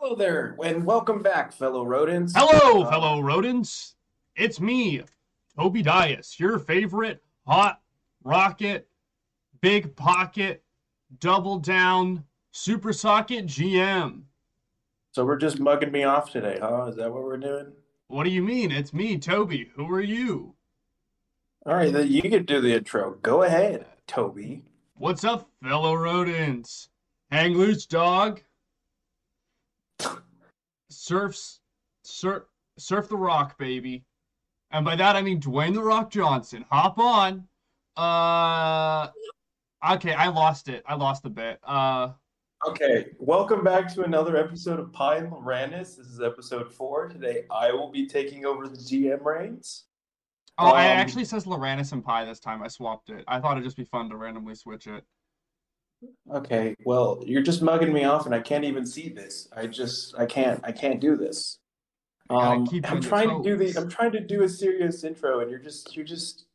Hello there, and welcome back, fellow rodents. Hello, Uh, fellow rodents. It's me, Toby Dias, your favorite hot rocket, big pocket, double down, super socket GM. So we're just mugging me off today, huh? Is that what we're doing? What do you mean? It's me, Toby. Who are you? All right, then you can do the intro. Go ahead, Toby. What's up, fellow rodents? Hang loose, dog. Surfs, surf, surf the rock, baby. And by that I mean Dwayne the Rock Johnson. Hop on. Uh, okay, I lost it. I lost the bit. Uh, Okay, welcome back to another episode of Pye and Loranes. This is episode four. Today I will be taking over the GM reins. oh, it Um, actually says Loranes and Pye this time. I swapped it. I thought it'd just be fun to randomly switch it. Okay, well, you're just mugging me off, and I can't even see this. I just, I can't, I can't do this. Um, keep I'm trying to do the. I'm trying to do a serious intro, and you're just, you're just,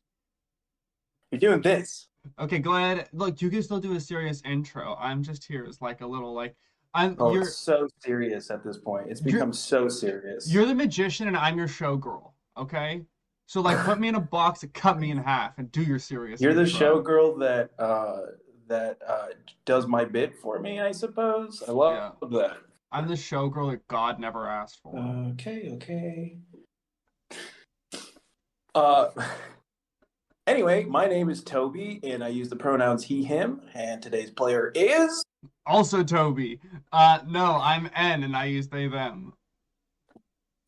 you're doing this. Okay, go ahead. Look, you can still do a serious intro. I'm just here as like a little like I'm. Oh, you're so serious at this point. It's become so serious. you're the magician and I'm your showgirl. Okay, so like put me in a box and cut me in half and do your serious. You're the showgirl that uh that uh does my bit for me, I suppose. I love that. I'm the showgirl that God never asked for. Okay, okay. Uh anyway, my name is Toby and I use the pronouns he him and today's player is Also, Toby. Uh, no, I'm N and I use they them.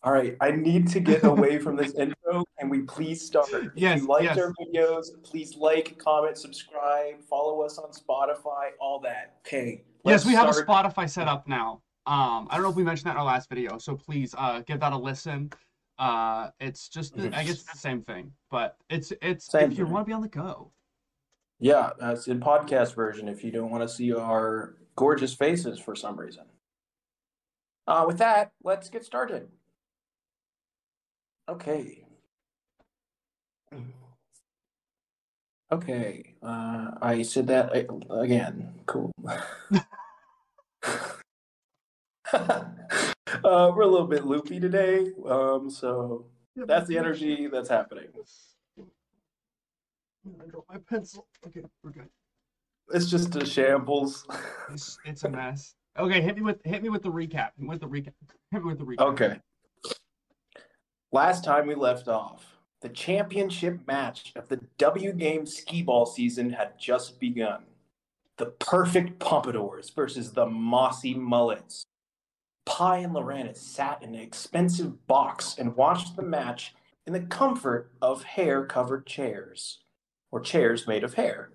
All right, I need to get away from this intro. Can we please start? If Yes, you liked yes. our videos, please like, comment, subscribe, follow us on Spotify, all that. Okay. Yes, we have start. a Spotify set up now. Um, I don't know if we mentioned that in our last video, so please uh give that a listen. Uh, it's just I guess it's the same thing, but it's it's Same if you want to be on the go. Yeah, that's in podcast version if you don't want to see our gorgeous faces for some reason. Uh, with that, let's get started. Okay. Okay, uh, I said that again. Cool. uh, we're a little bit loopy today, um, so that's the energy that's happening. I dropped my pencil. Okay, we're good. It's just a shambles. It's, it's a mess. Okay, hit me with hit me with the recap. Hit me with the recap. Hit me with the recap. Okay. Last time we left off, the championship match of the W Game skee ball season had just begun. The perfect pompadours versus the mossy mullets. Pye and Loranes sat in an expensive box and watched the match in the comfort of hair covered chairs, or chairs made of hair.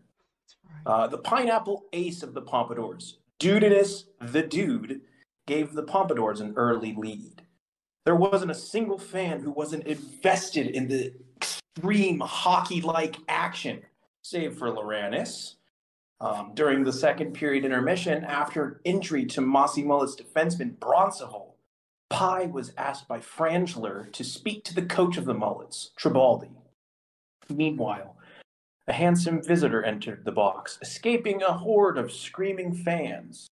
Uh, the pineapple ace of the Pompadours, Dudinus the Dude, gave the Pompadours an early lead. There wasn't a single fan who wasn't invested in the extreme hockey like action, save for Loranes. Um, during the second period intermission, after injury to Mossy Mullet's defenseman Bronzeval, Pye was asked by Frangler to speak to the coach of the Mullets, Tribaldi. Meanwhile, a handsome visitor entered the box, escaping a horde of screaming fans.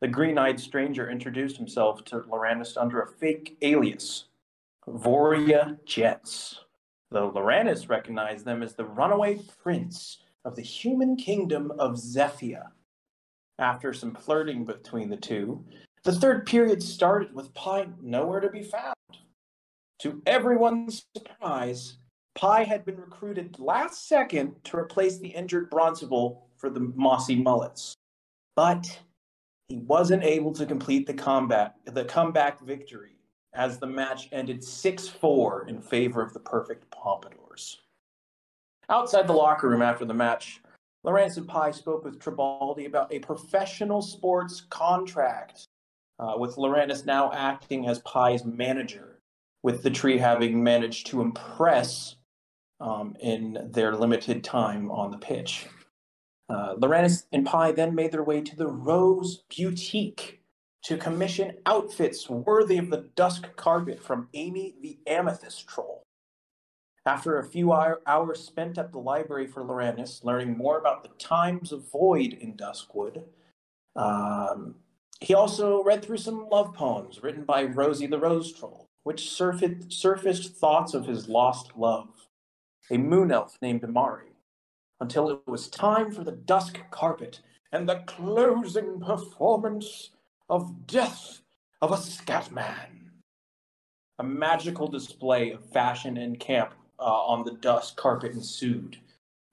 The green eyed stranger introduced himself to Loranes under a fake alias, Voria Jets, though Loranes recognized them as the runaway prince of the human kingdom of Zephia. After some flirting between the two, the third period started with Pye nowhere to be found. To everyone's surprise, Pye had been recruited last second to replace the injured Bronzeval for the Mossy Mullets. But he wasn't able to complete the combat the comeback victory as the match ended 6-4 in favor of the perfect Pompadours. Outside the locker room after the match, Loranes and Pye spoke with Tribaldi about a professional sports contract, uh, with Loranes now acting as Pye's manager, with the tree having managed to impress um, in their limited time on the pitch. Uh, Loranes and Pye then made their way to the Rose Boutique to commission outfits worthy of the dusk carpet from Amy the Amethyst Troll. After a few hours spent at the library for Loranes, learning more about the times of void in Duskwood, um, he also read through some love poems written by Rosie the Rose Troll, which surfaced, surfaced thoughts of his lost love, a moon elf named Amari, until it was time for the dusk carpet and the closing performance of Death of a Scatman. A magical display of fashion and camp uh, on the dusk carpet ensued.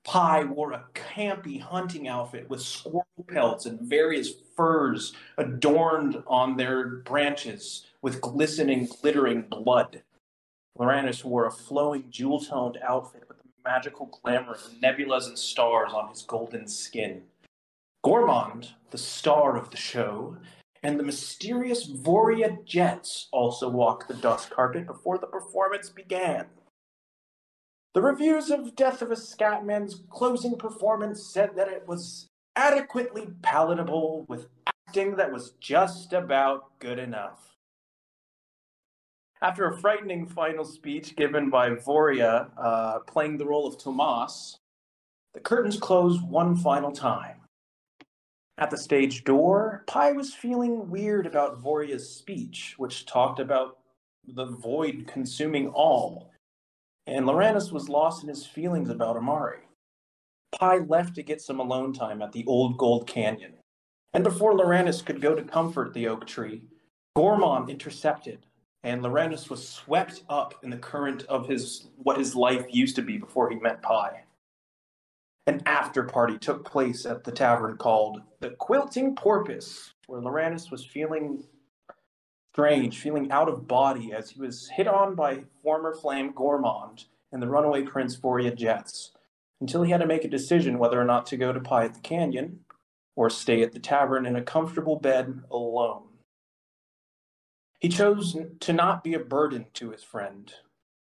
Pye wore a campy hunting outfit with squirrel pelts and various furs adorned on their branches with glistening, glittering blood. Loranes wore a flowing, jewel toned outfit magical glamour of nebulas and stars on his golden skin. Gormond, the star of the show, and the mysterious Voria Jets also walked the dust carpet before the performance began. The reviews of Death of a Scatman's closing performance said that it was adequately palatable with acting that was just about good enough. After a frightening final speech given by Voria, uh, playing the role of Tomas, the curtains closed one final time. At the stage door, Pye was feeling weird about Voria's speech, which talked about the void consuming all and Loranes was lost in his feelings about Amari. Pye left to get some alone time at the old gold canyon. And before Loranes could go to comfort the oak tree, Gormond intercepted, and Loranes was swept up in the current of his what his life used to be before he met Pye. An after party took place at the tavern called the Quilting Porpoise, where Loranes was feeling strange, feeling out of body as he was hit on by former Flame Gormond and the runaway Prince Voria Jets, until he had to make a decision whether or not to go to Pye at the Canyon or stay at the tavern in a comfortable bed alone. He chose to not be a burden to his friend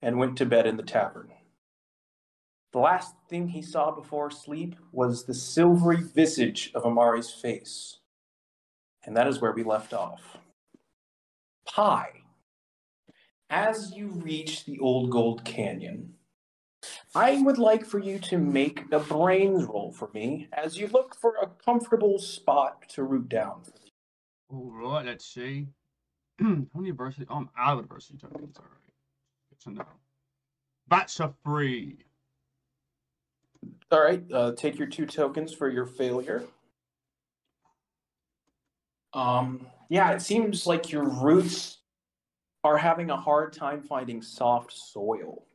and went to bed in the tavern. The last thing he saw before sleep was the silvery visage of Amari's face. And that is where we left off. Pye, as you reach the old gold canyon, I would like for you to make a brains roll for me as you look for a comfortable spot to root down. All right, let's see. How many adversity? Oh, I'm out of adversity tokens. All right. Good to know. A free. All right, uh, take your two tokens for your failure. Um, yeah, it seems like your roots are having a hard time finding soft soil.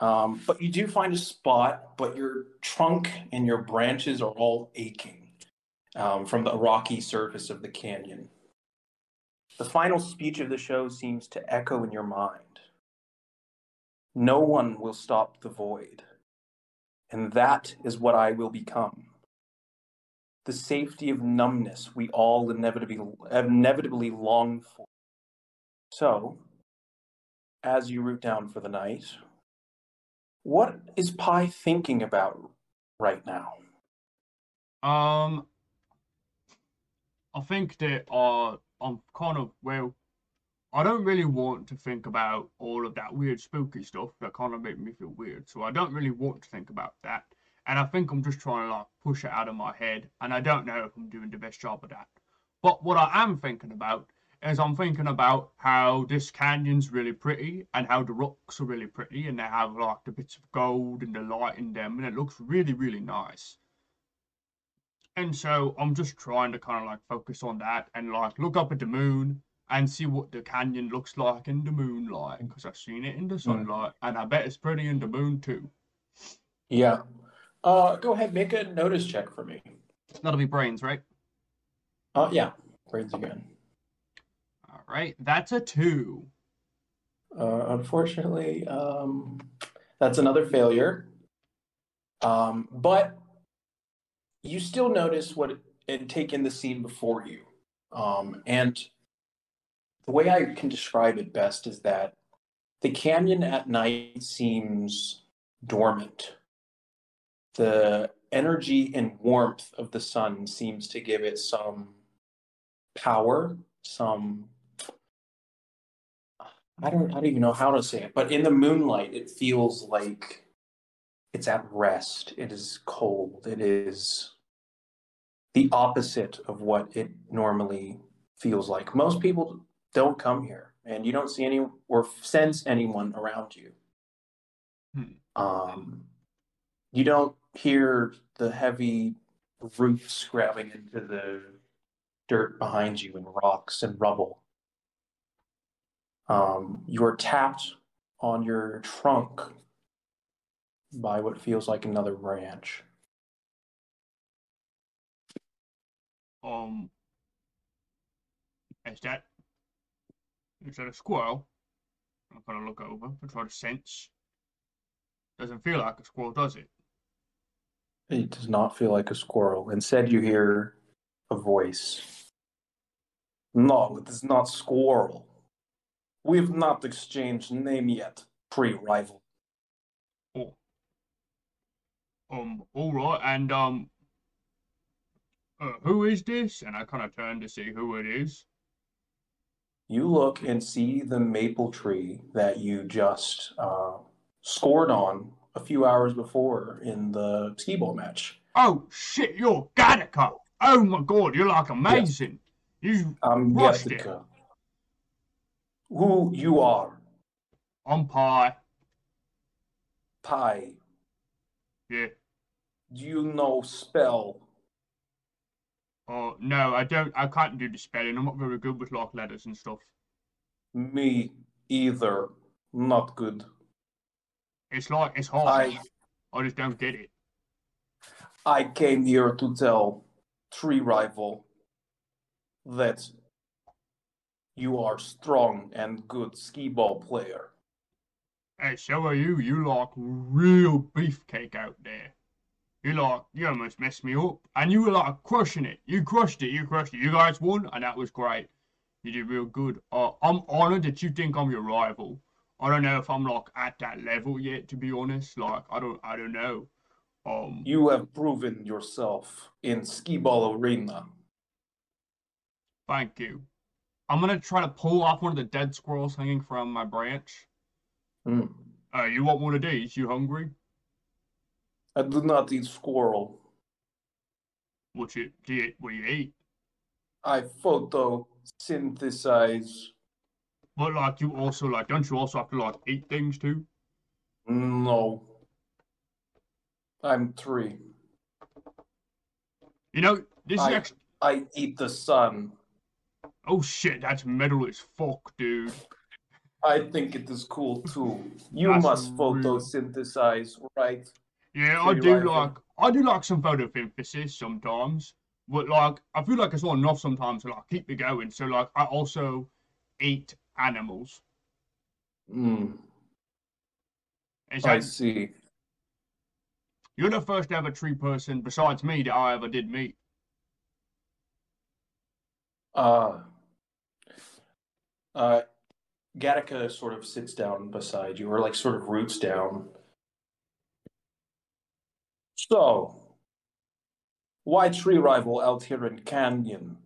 Um, but you do find a spot, but your trunk and your branches are all aching um, from the rocky surface of the canyon. The final speech of the show seems to echo in your mind. No one will stop the void, and that is what I will become the safety of numbness we all inevitably, inevitably long for. So, as you root down for the night, what is Pye thinking about right now? Um, I think that uh, I'm kind of well. I don't really want to think about all of that weird spooky stuff that kind of make me feel weird. So I don't really want to think about that. And I think I'm just trying to like push it out of my head. And I don't know if I'm doing the best job of that. But what I am thinking about is I'm thinking about how this canyon's really pretty and how the rocks are really pretty and they have like the bits of gold and the light in them and it looks really, really nice. And so I'm just trying to kind of like focus on that and like look up at the moon and see what the canyon looks like in the moonlight because I've seen it in the hmm. sunlight and I bet it's pretty in the moon too. Yeah, uh, go ahead, make a notice check for me. That'll be brains, right? Uh, yeah, brains again. All right, that's a two. Uh, unfortunately, um, that's another failure. Um, but you still notice what and take in the scene before you. Um, and the way I can describe it best is that the canyon at night seems dormant the energy and warmth of the sun seems to give it some power, some I don't I don't even know how to say it, but in the moonlight it feels like it's at rest. It is cold. It is the opposite of what it normally feels like. Most people don't come here, and you don't see any or sense anyone around you. Hmm. Um, you don't hear the heavy roots grabbing into the dirt behind you and rocks and rubble. Um, you are tapped on your trunk by what feels like another branch. Um, is that is that a squirrel? I'm gonna look over and try to sense. Doesn't feel like a squirrel, does it? It does not feel like a squirrel. Instead, you hear a voice. No, it is not squirrel. We've not exchanged name yet, pre-rival. Oh. Um, all right, and um, uh, who is this? And I kind of turn to see who it is. You look and see the maple tree that you just uh, scored on a few hours before in the skee ball match. Oh shit, you're Gattica! Oh my god, you're like amazing. You, I'm Crushed it. Gattica. Who you are? I'm Pye. Pye. Yeah. Do you know spell? Oh no, I don't. I can't do the spelling. I'm not very good with like letters and stuff. Me either. Not good. It's like it's hard. I I just don't get it. I came here to tell Tree Rival that you are strong and good skee ball player. Hey, so are you. You like real beefcake out there. You like you almost messed me up, and you were like crushing it. You crushed it. You crushed it. You guys won, and that was great. You did real good. Uh, I'm honored that you think I'm your rival. I don't know if I'm like at that level yet, to be honest. Like I don't, I don't know. Um, You have proven yourself in skee ball arena. thank you. I'm gonna try to pull off one of the dead squirrels hanging from my branch. Hmm. Uh, you want one of these? You hungry? I do not eat squirrel. What you do? You, eat? what you eat? I photosynthesize. But like you also like, don't you also have to like eat things too? No. I'm three. You know, this is I- actually. I eat the sun. Oh shit, that's metal as fuck, dude. I think it is cool too. You That's must real. photosynthesize, right? Yeah, I do like I do like some photosynthesis sometimes, but like I feel like it's not enough sometimes to like keep me going. So like I also eat animals. Is I see. you're the first ever tree person besides me that I ever did meet. Uh, uh, Gattica sort of sits down beside you, or like sort of roots down. So, why tree rival out here in Canyon?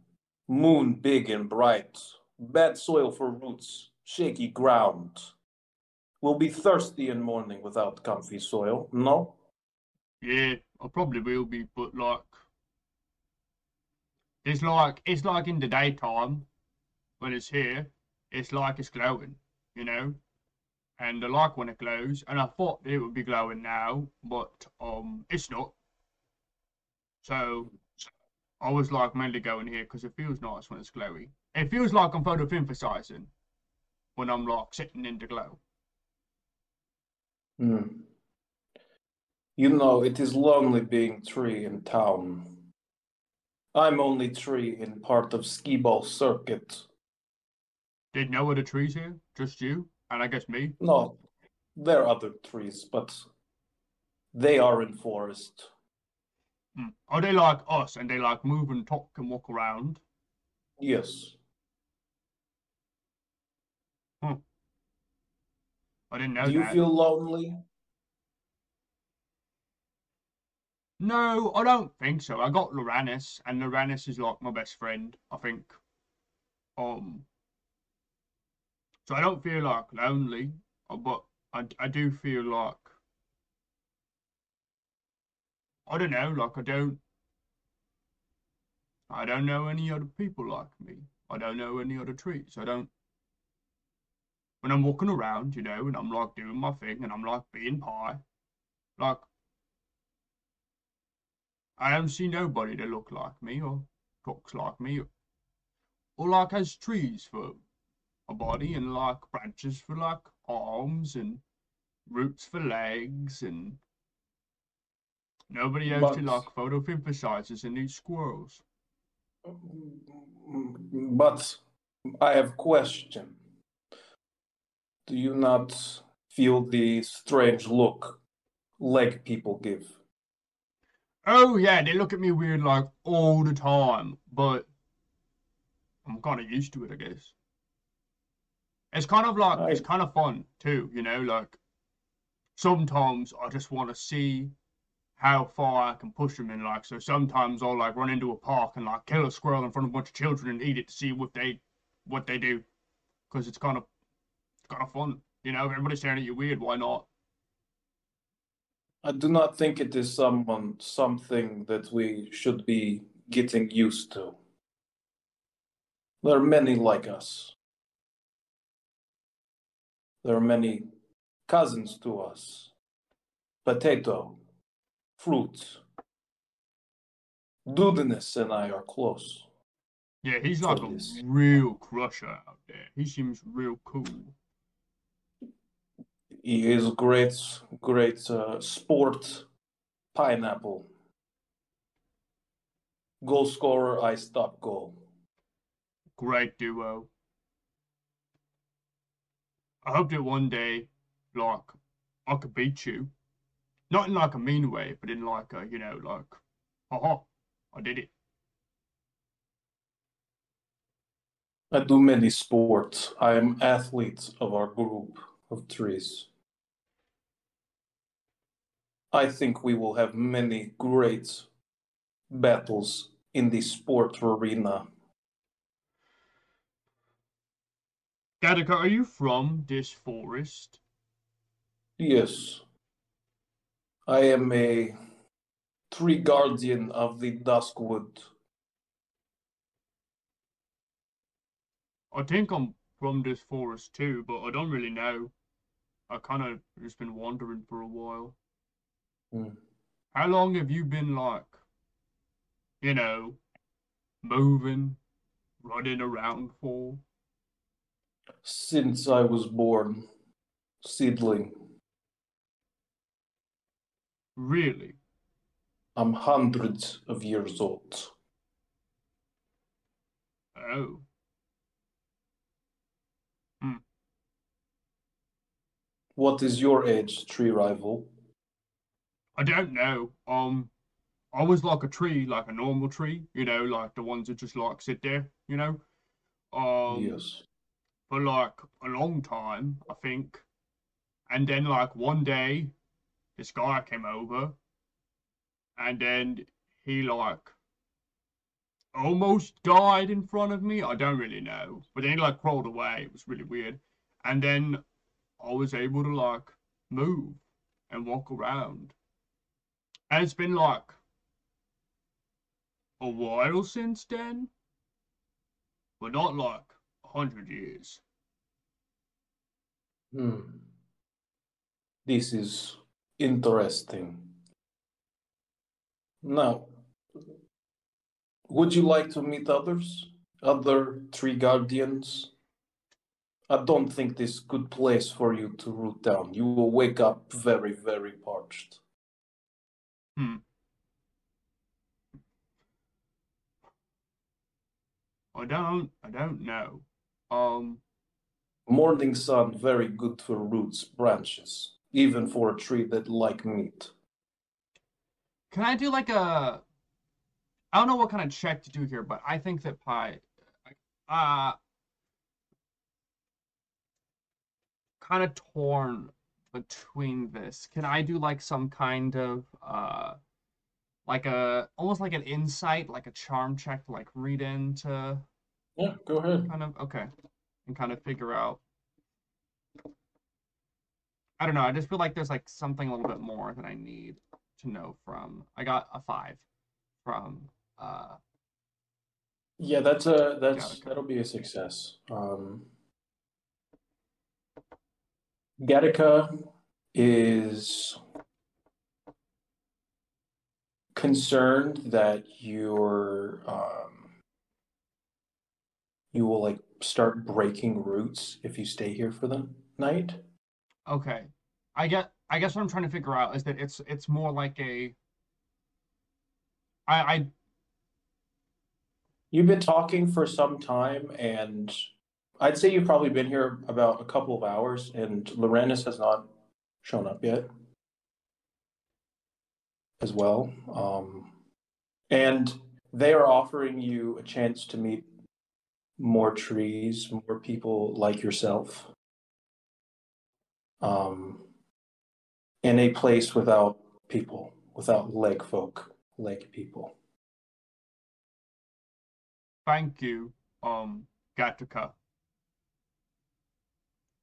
Moon big and bright, bad soil for roots, shaky ground. We'll be thirsty in morning without comfy soil, no? Yeah, I probably will be, but like it's like it's like in the daytime when it's here, it's like it's glowing, you know? And I like when it glows, and I thought it would be glowing now, but um it's not. So I was like mainly going here because it feels nice when it's glowy. It feels like I'm photosynthesizing when I'm like sitting in the glow. Hmm. You know, it is lonely being tree in town. I'm only tree in part of skee ball circuit. Did no other trees here? Just you? And I guess me? No, there are other trees, but they are in forest. Mm. Are they like us and they like move and talk and walk around? Yes. I didn't know Do you that. feel lonely? No, I don't think so. I got Loranes, and Loranes is like my best friend, I think. Um, so I don't feel like lonely, uh, but I, I do feel like I don't know, like I don't I don't know any other people like me. I don't know any other trees. I don't. When I'm walking around, you know, and I'm like doing my thing, and I'm like being Pye, like I don't see nobody that look like me or talks like me, or like has trees for a body and like branches for like arms and roots for legs and nobody else But- like photosynthesizes and eats squirrels. But I have a question. Do you not feel the strange look leg people give? Oh yeah, they look at me weird like all the time, but I'm kind of used to it, I guess. It's kind of like it's kind of fun too, you know. Like sometimes I just want to see how far I can push them in. Like so, sometimes I'll like run into a park and like kill a squirrel in front of a bunch of children and eat it to see what they what they do, because it's kind of it's kind of fun, you know. If everybody's staring at you weird, why not? I do not think it is someone something that we should be getting used to. There are many like us. There are many cousins to us. Potato, fruit. Dudinus and I are close. Yeah, he's like a this- real crusher out there. He seems real cool. He is great, great uh, sport pineapple. Goal scorer, I stop goal. great duo. I hope that one day, like, I could beat you. Not in like a mean way, but in like a, you know, like, haha, I did it. I do many sports. I am athlete of our group of trees. I think we will have many great battles in the sport arena. Gattica, are you from this forest? Yes. I am a tree guardian of the Duskwood. I think I'm from this forest too, but I don't really know. I kind of just been wandering for a while. Hmm. How long have you been like, you know, moving, running around for? Since I was born, seedling, Really? I'm hundreds of years old. Oh. What is your age, tree rival? I don't know. Um, I was like a tree, like a normal tree, you know, like the ones that just like sit there, you know. Um, yes. For like a long time, I think. And then like one day, this guy came over, and then he like almost died in front of me. I don't really know, but then he like crawled away. It was really weird. And then I was able to like move and walk around. And it's been like a while since then, but not like hundred years. Hmm. This is interesting. Now, would you like to meet others? Other tree guardians? I don't think this is good place for you to root down. You will wake up very, very parched. Hmm. I don't I don't know. Um Morning sun, very good for roots, branches, even for a tree that like meat. can I do like a I don't know what kind of check to do here, but I think that Pye uh kind of torn between this. Can I do like some kind of uh like a almost like an insight, like a charm check to like read into Yeah, go ahead. kind of okay and kind of figure out i don't know i just feel like there's like something a little bit more that i need to know from i got a five from uh Yeah, that's a that's Gattica. that'll be a success. Um, Gattica is concerned that you're um, you will like start breaking roots if you stay here for the night. Okay. I get I guess what I'm trying to figure out is that it's it's more like a I I You've been talking for some time, and I'd say you've probably been here about a couple of hours, and Loranes has not shown up yet as well. Um, and they are offering you a chance to meet more trees, more people like yourself, um, in a place without people, without leg folk, leg people. thank you, um, Gattica.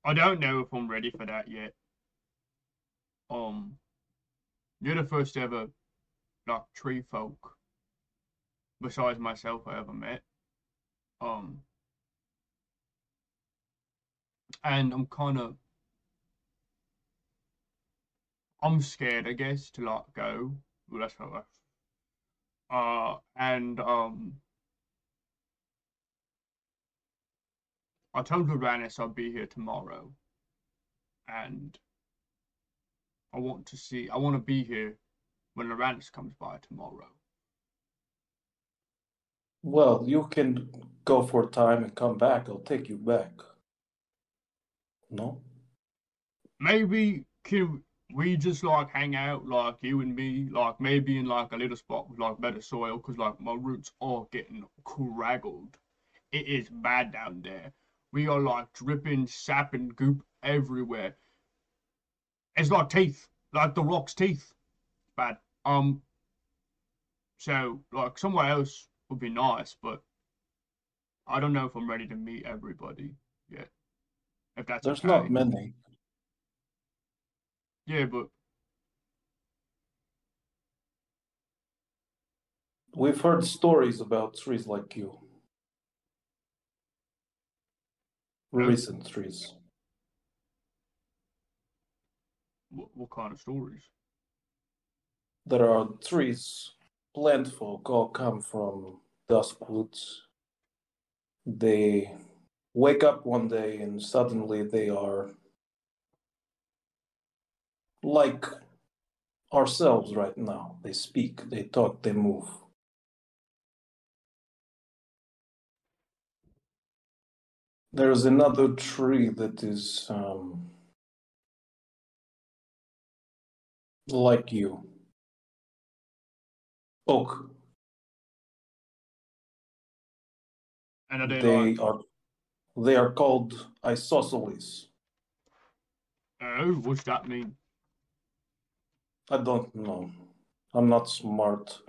I don't know if I'm ready for that yet. Um, you're the first ever like tree folk besides myself I ever met. Um, and I'm kind of I'm scared, I guess, to like go. Well, that's I. Uh, and um, I told Loranes I'd be here tomorrow, and I want to see. I want to be here when Loranes comes by tomorrow. Well, you can go for time and come back. I'll take you back. No? Maybe can we just like hang out, like you and me, like maybe in like a little spot with like better soil, because like my roots are getting craggled. It is bad down there. We are like dripping sap and goop everywhere. It's like teeth, like the rock's teeth. Bad. Um. So like somewhere else would be nice, but I don't know if I'm ready to meet everybody yet. If that's There's okay. not many. Yeah, but We've heard stories about trees like you. Recent trees. what, what kind of stories? There are trees, plant folk all come from dusk woods. They wake up one day and suddenly they are like ourselves right now. They speak, they talk, they move. There's another tree that is um, like you. And are they, They like, are they are called isosceles. oh, what's that mean? I don't know. I'm not smart.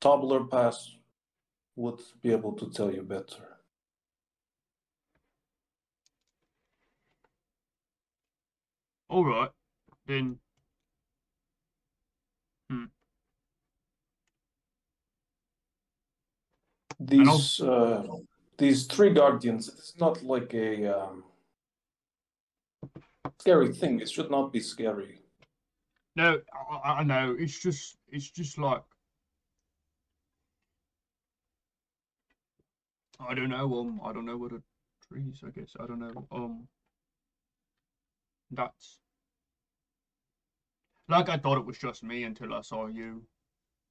Tabler Pass would be able to tell you better. All right, then. Hmm. These uh, these three guardians. It's not like a um, scary thing. It should not be scary. No, I, I know. It's just, it's just like, I don't know. Um, I don't know what a trees. I guess I don't know. Um, that's like I thought it was just me until I saw you.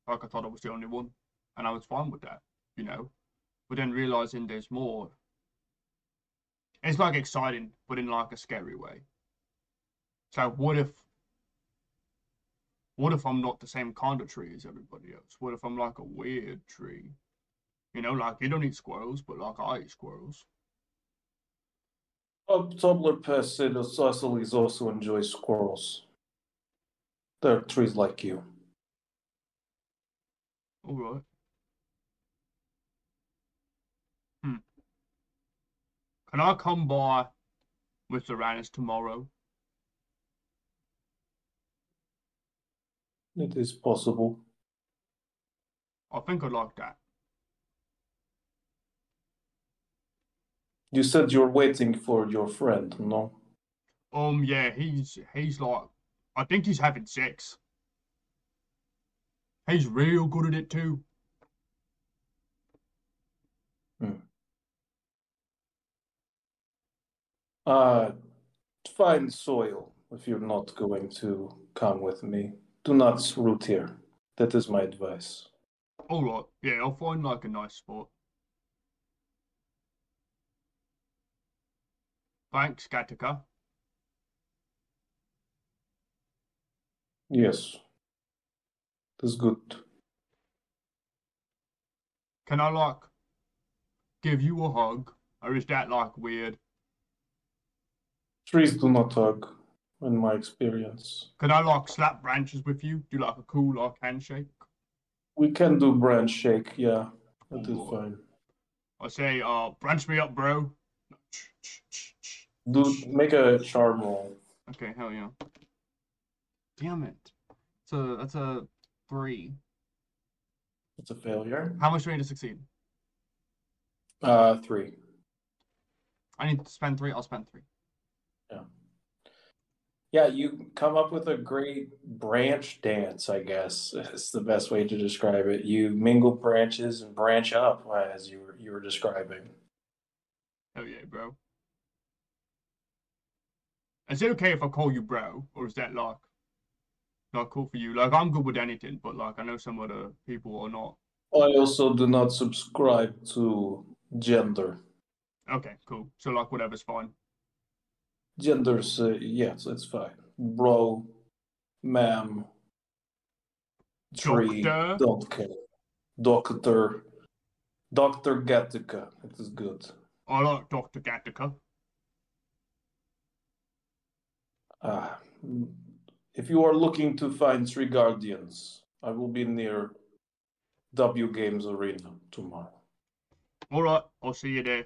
Like I thought I was the only one, and I was fine with that, you know. But then realizing there's more, it's like exciting, but in like a scary way. So what if what if I'm not the same kind of tree as everybody else? What if I'm like a weird tree? You know, like you don't eat squirrels, but like I eat squirrels. Tabler Pass said isosceles also enjoy squirrels. They're trees like you. All right. and I'll come by with Loranes tomorrow. It is possible. I think I'd like that. You said you're waiting for your friend, no? Um, yeah, he's he's like, I think he's having sex. He's real good at it too. Uh, find soil if you're not going to come with me. Do not root here. That is my advice. All right, yeah, I'll find like a nice spot. Thanks, Gattica. Yes. That's good. Can I like give you a hug, or is that like weird? Trees do not hug, in my experience. Can I like slap branches with you? Do like a cool like handshake? We can do branch shake, yeah. That is Ooh. fine. I say, uh, branch me up, bro. Do make a charm roll. Okay, hell yeah. Damn it. So that's a three. It's a failure. How much do I need to succeed? Uh, three. I need to spend three. I'll spend three. Yeah, you come up with a great branch dance, I guess. It's the best way to describe it. You mingle branches and branch up as you were you were describing. Hell yeah, bro. Is it okay if I call you bro, or is that like not cool for you? Like I'm good with anything, but like I know some other people are not. I also do not subscribe to gender. Okay, cool. So like whatever's fine. Genders, uh, yes, it's fine. Bro, ma'am, tree, Doctor? don't care. Doctor, Doctor Gattica, it is good. I like Dr. Gattica. Ah, if you are looking to find three guardians, I will be near W Games Arena tomorrow. All right, I'll see you there.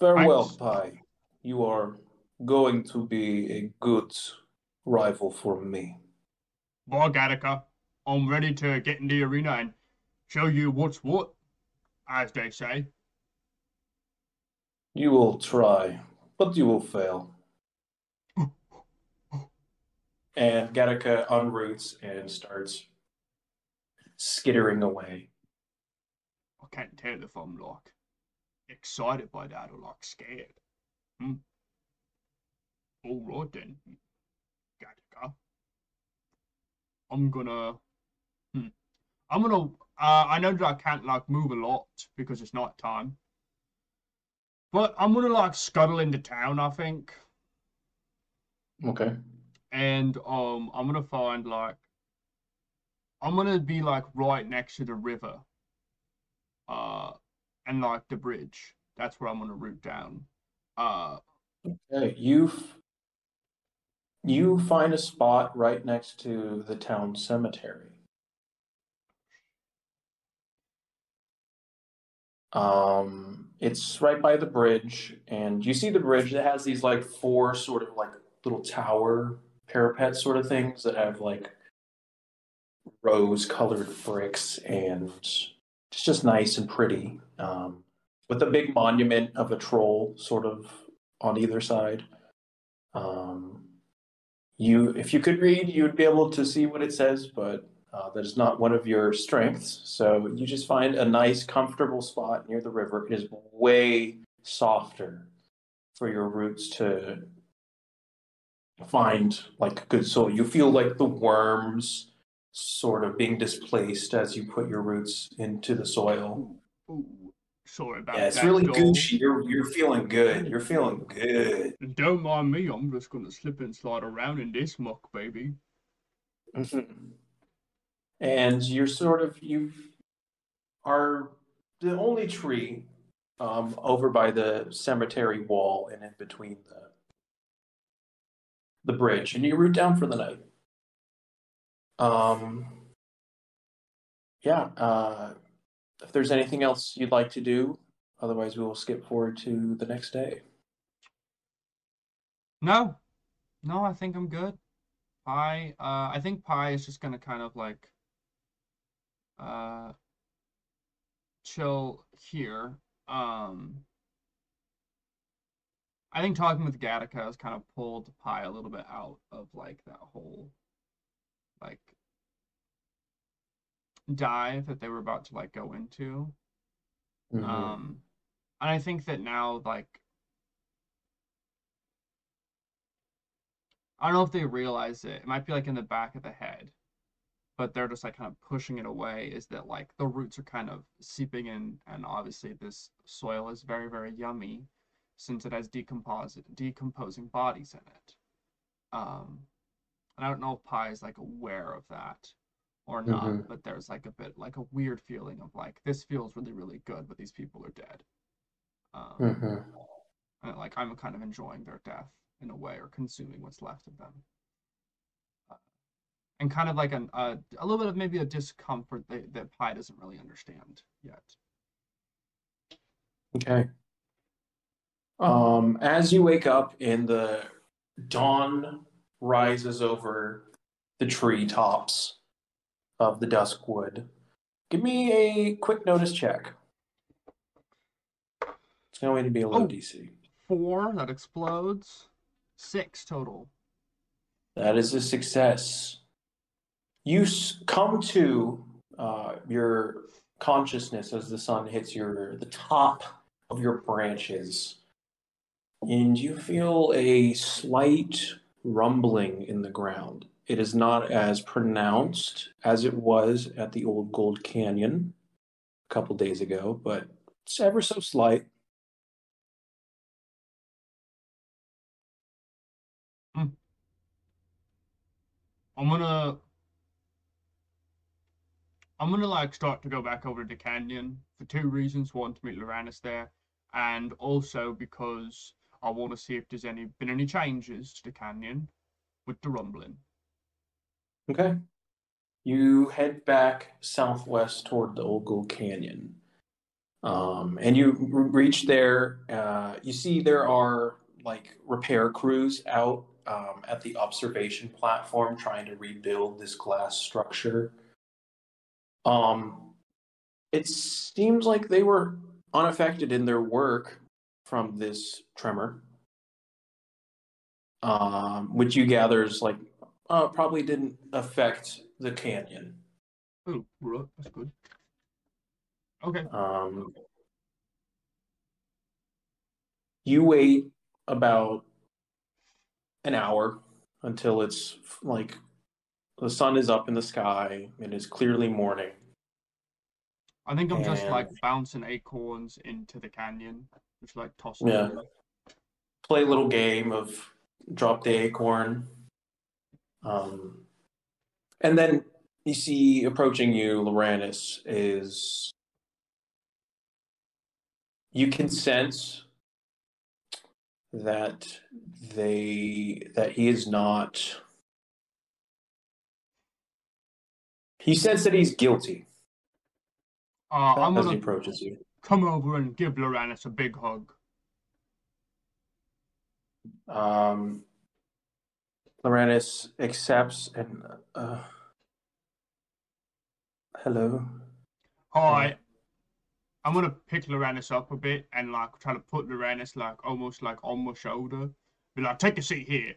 Farewell, Thanks. Pye. You are going to be a good rival for me. Bye, Gattica. I'm ready to get in the arena and show you what's what, as they say. You will try, but you will fail. And Gattica unroots and starts skittering away. I can't tell if I'm like excited by that or like scared. Hmm. All right then, Gattica. I'm gonna. Hmm. I'm gonna. Uh, I know that I can't like move a lot because it's night time. But I'm gonna like scuttle into town, I think, Okay. and um, I'm gonna find like. I'm gonna be like right next to the river. Uh, and like the bridge. That's where I'm gonna root down. Uh, Okay. You f- you find a spot right next to the town cemetery. Um, it's right by the bridge, and you see the bridge that has these like four sort of like little tower parapet sort of things that have like rose colored bricks and it's just nice and pretty. Um, with a big monument of a troll sort of on either side. Um, you, if you could read, you would be able to see what it says, but uh, that is not one of your strengths. So you just find a nice, comfortable spot near the river. It is way softer for your roots to find like good soil. You feel like the worms sort of being displaced as you put your roots into the soil. ooh, sorry about that. Yeah, it's that, really dog. Gucci. You're you're feeling good. You're feeling good. Don't mind me, I'm just gonna slip and slide around in this muck, baby. and you're sort of you are the only tree um, over by the cemetery wall and in between the the bridge, and you root down for the night. Um, yeah. Uh, if there's anything else you'd like to do, otherwise we will skip forward to the next day. No, no, I think I'm good. Pye, uh, I think Pye is just gonna kind of like, uh, chill here. Um, I think talking with Gattica has kind of pulled Pye a little bit out of like that whole like dive that they were about to like go into. Mhm. Um, and I think that now like I don't know if they realize it. It might be like in the back of the head, but they're just like kind of pushing it away. Is that like the roots are kind of seeping in, and obviously this soil is very very yummy since it has decomposite decomposing bodies in it. Um, and I don't know if Pye is like aware of that or not, Mhm. but there's like a bit like a weird feeling of like this feels really really good, but these people are dead. Um, Mhm. and, like I'm kind of enjoying their death in a way, or consuming what's left of them, uh, and kind of like an uh, a little bit of maybe a discomfort that, that Pye doesn't really understand yet. Okay. Um, as you wake up in the dawn rises over the treetops of the Duskwood, give me a quick notice check. It's going to be a low Oh. DC. Four that explodes, six total. That is a success. You s- come to uh, your consciousness as the sun hits your the top of your branches, and you feel a slight rumbling in the ground. It is not as pronounced as it was at the old Gold Canyon a couple days ago, but it's ever so slight. Hmm. I'm gonna I'm gonna like start to go back over to the canyon for two reasons. One, to meet Loranes there, and also because I want to see if there's any been any changes to the canyon with the rumbling. Okay. You head back southwest toward the Old Canyon. Um, and you reach there. Uh, you see there are like repair crews out um, at the observation platform trying to rebuild this glass structure. Um, it seems like they were unaffected in their work from this tremor, um, which you gather is like uh, probably didn't affect the canyon. Oh, that's good. Okay. Um, you wait about an hour until it's like the sun is up in the sky. And It is clearly morning. I think I'm just like bouncing acorns into the canyon, just like tossing Yeah. them. Play a little game of drop the acorn. Um, and then you see approaching you, Loranes is. You can sense that they that he is not. He says that he's guilty Uh, as he gonna approaches you. Come over and give Loranes a big hug. Um, Loranes accepts and uh, hello. Hi. I'm gonna pick Loranes up a bit and like try to put Loranes like almost like on my shoulder. Be like, take a seat here.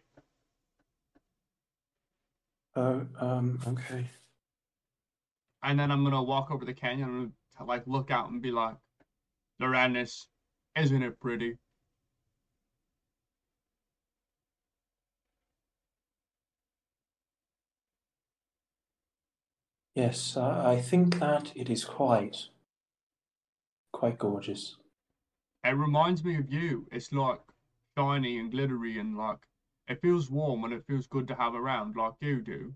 Uh, um, okay. And then I'm gonna walk over the canyon and like look out and be like, Loranes, isn't it pretty? Yes, I think that it is quite, quite gorgeous. It reminds me of you. It's like shiny and glittery and like it feels warm and it feels good to have around like you do.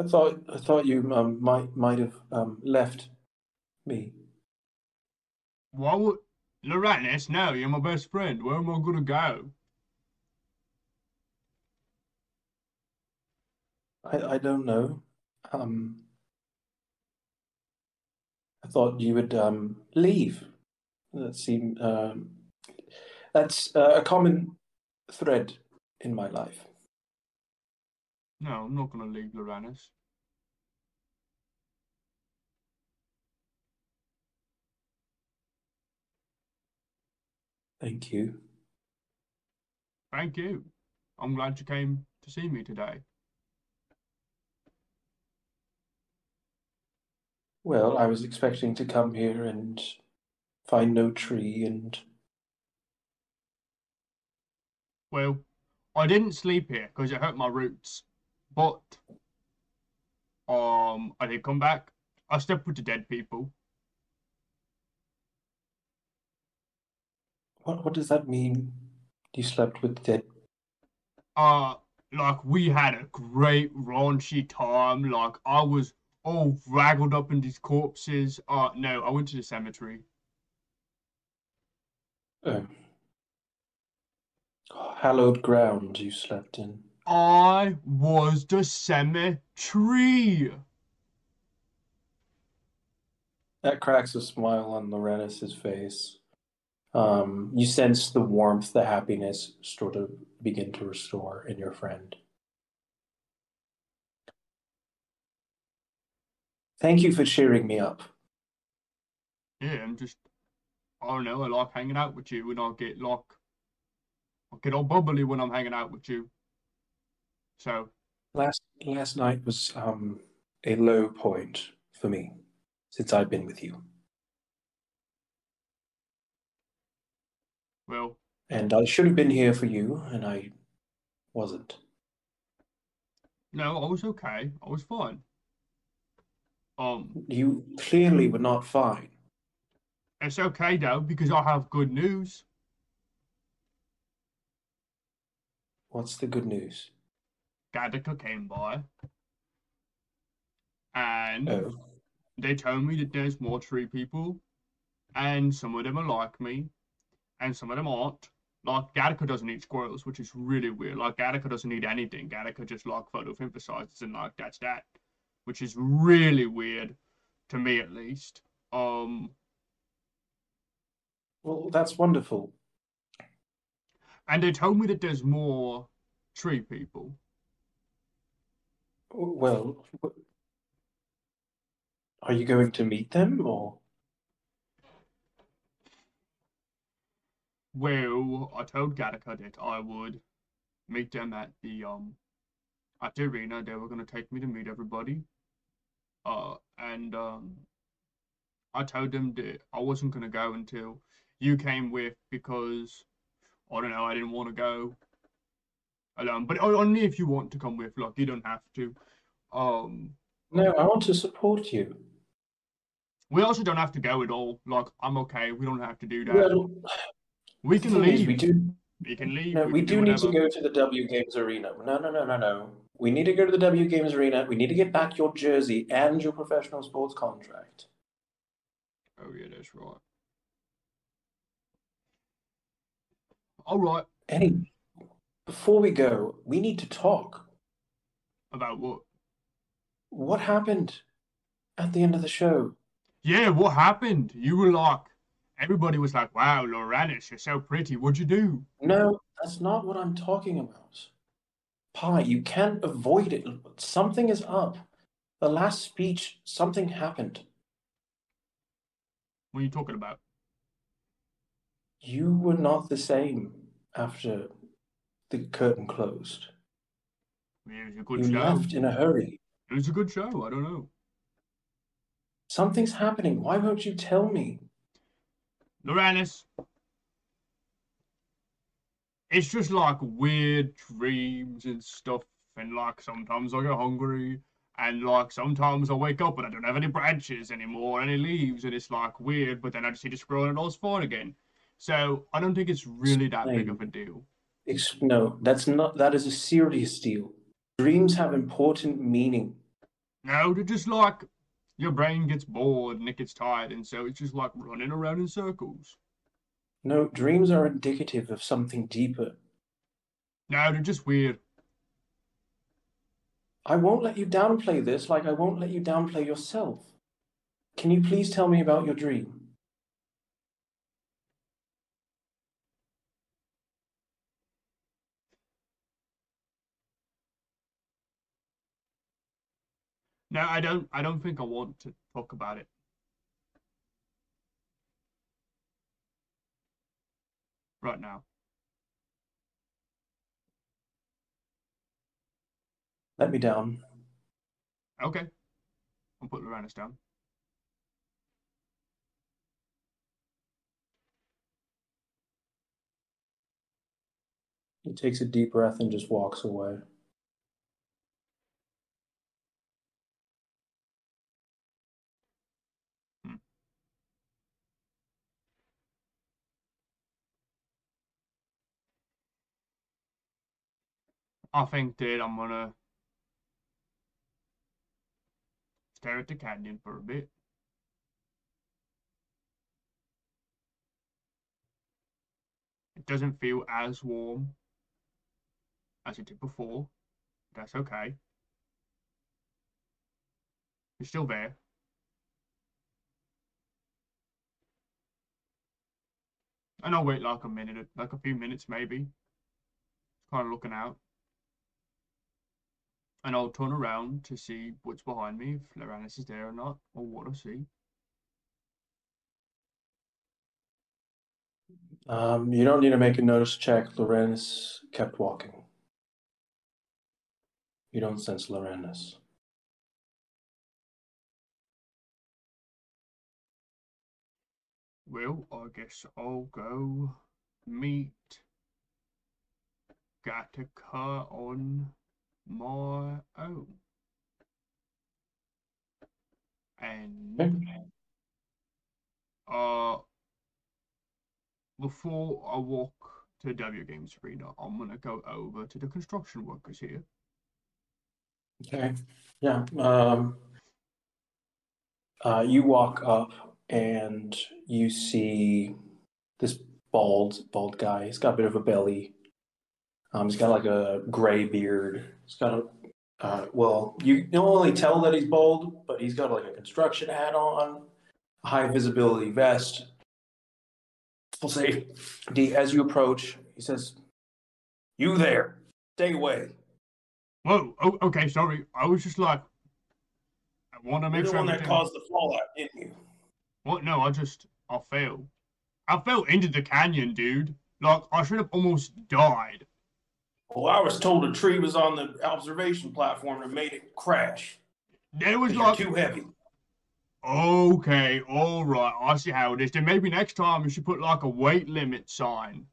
I thought I thought you um, might might have um, left me. Why would Loranes? No, you're my best friend. Where am I gonna go? I, I don't know. Um, I thought you would um, leave. That seemed um, that's uh, a common thread in my life. No, I'm not gonna leave Loranes. Thank you. Thank you. I'm glad you came to see me today. Well, I was expecting to come here and find no tree and Well, I didn't sleep here because it hurt my roots, but um, I did come back. I slept with the dead people. what what does that mean? You slept with dead Uh, like we had a great raunchy time. Like I was all wraggled up in these corpses. Uh, no, I went to the cemetery. oh, hallowed ground you slept in. I was the cemetery. That cracks a smile on Loranes's face. Um, you sense the warmth, the happiness sort of begin to restore in your friend. Thank you for cheering me up. Yeah, I'm just, I don't know. I like hanging out with you, and I get like, I get all bubbly when I'm hanging out with you. So Last last night was um, a low point for me since I've been with you, well, and I should have been here for you, and I wasn't. no, I was okay. I was fine. Um, You clearly were not fine. it's okay though because I have good news. What's the good news? Gattica came by, and Oh, they told me that there's more tree people, and some of them are like me, and some of them aren't. Like Gattica doesn't eat squirrels, which is really weird. Like Gattica doesn't eat anything. Gattica just like photosynthesizes and like that's that, which is really weird to me at least. Um, well, that's wonderful. and they told me that there's more tree people. Well, are you going to meet them or? Well, I told Gattica that I would meet them at the um at the arena. They were gonna take me to meet everybody. Uh, and um, I told them that I wasn't gonna go until you came with because I don't know, I didn't want to go alone. But only if you want to come with, like you don't have to. Um, No, I want to support you. we also don't have to go at all. Like I'm okay. We don't have to do that. Well, we can leave. we do. We can leave. No, we we can do need to go to the W Games Arena. No, no, no, no, no. We need to go to the W Games Arena. We need to get back your jersey and your professional sports contract. Oh yeah, that's right. All right. Any, before we go, we need to talk. About what? What happened at the end of the show? Yeah, what happened? You were like, everybody was like, "Wow, Loranes, you're so pretty. What'd you do?" No, that's not what I'm talking about. Pye, you can't avoid it. Something is up. The last speech, something happened. What are you talking about? You were not the same after the curtain closed. It was a good You show. left in a hurry. It was a good show. I don't know. Something's happening. Why won't you tell me? Loranes. It's just like weird dreams and stuff, and like sometimes I get hungry, and like sometimes I wake up and I don't have any branches anymore, any leaves, and it's like weird, but then I just see the squirrel and it all's fine again. So I don't think it's really that big of a deal. No, that's not. That is a serious deal. Dreams have important meaning. No, they're just like your brain gets bored and it gets tired, and so it's just like running around in circles. No, dreams are indicative of something deeper. No, they're just weird. I won't let you downplay this like I won't let you downplay yourself. Can you please tell me about your dream? No, I don't. I don't think I want to talk about it. Right now. Let me down. Okay. I'll put Loranes down. He takes a deep breath and just walks away. I think, dude, I'm gonna stare at the canyon for a bit. It doesn't feel as warm as it did before. That's okay. It's still there. And I'll wait like a minute, like a few minutes maybe. Just kind of looking out and I'll turn around to see what's behind me, if Loranes is there or not, or what I see. Um, you don't need to make a notice check. Loranes kept walking. You don't sense Loranes. Well, I guess I'll go meet Gattica on my own. And uh, before I walk to W Games Arena, I'm gonna go over to the construction workers here. Okay. Yeah. Um, uh, you walk up and you see this bald, bald guy. He's got a bit of a belly. Um, he's got like a gray beard. He's got a uh, well, you don't only tell that he's bald, but he's got like a construction hat on, a high visibility vest. We'll say, as you approach, he says, "You there? Stay away." Whoa. Oh, okay. Sorry. I was just like, I want to make You're sure. the one that caused the fallout, didn't you? What? No, I just I fell. I fell into the canyon, dude. Like I should have almost died. Well, I was told a tree was on the observation platform and made it crash. There was like too heavy. Okay, all right. I see how it is. Then maybe next time you should put like a weight limit sign.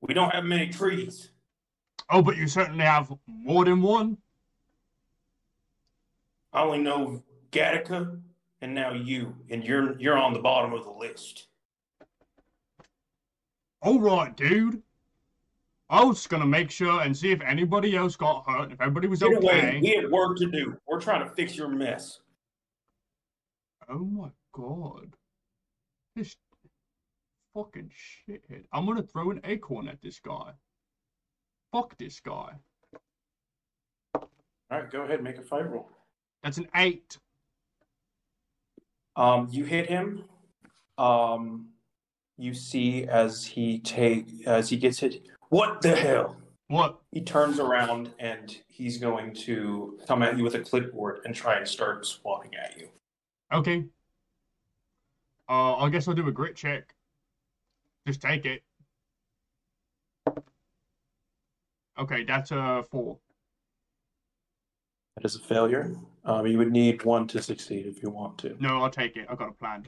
We don't have many trees. Oh, but you certainly have more than one. I only know Gattica and now you, and you're you're on the bottom of the list. All right, dude. I was gonna make sure and see if anybody else got hurt. If everybody was okay. We have work to do. We're trying to fix your mess. Oh my god. This fucking shithead. I'm gonna throw an acorn at this guy. Fuck this guy. All right, go ahead, make a fight roll. That's an eight. Um, you hit him. Um, you see as he take as he gets hit. What the hell? What? He turns around and he's going to come at you with a clipboard and try and start swatting at you. Okay. Uh, I guess I'll do a grit check. Just take it. Okay, that's a four. That is a failure. Um, you would need one to succeed if you want to. No, I'll take it. I've got a plan.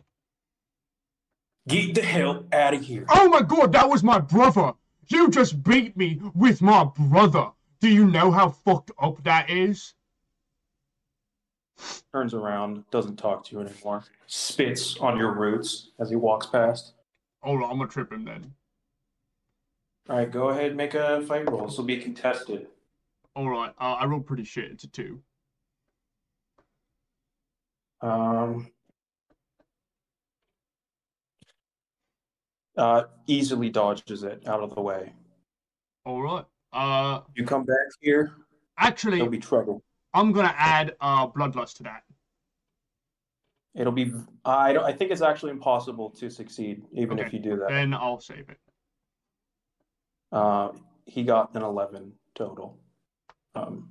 Get the hell out of here. Oh my god, that was my brother! You just beat me with my brother! Do you know how fucked up that is? Turns around, doesn't talk to you anymore. Spits on your roots as he walks past. Hold on, I'm gonna trip him then. All right, go ahead, make a fight roll. This will be contested. Alright, uh, I rolled pretty shit. It's a two. Um, uh, easily dodges it out of the way. All right. Uh, you come back here. Actually, it'll be trouble. I'm gonna add uh, bloodlust to that. It'll be. I don't, I think it's actually impossible to succeed, even okay. if you do that. Then I'll save it. Uh, he got an 11 total. Um,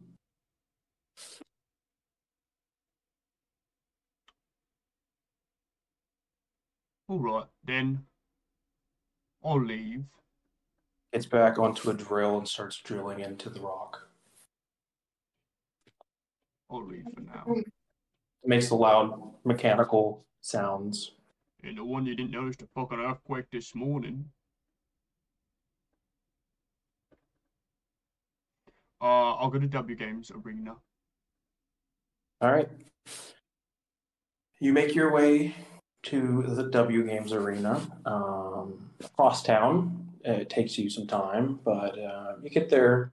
all right, then I'll leave. Gets back onto a drill and starts drilling into the rock. I'll leave for now. makes the loud mechanical sounds. And the one you didn't notice the fucking earthquake this morning. Uh, I'll go to W Games Arena. All right. You make your way to the W Games Arena um, across town. It takes you some time, but uh, you get there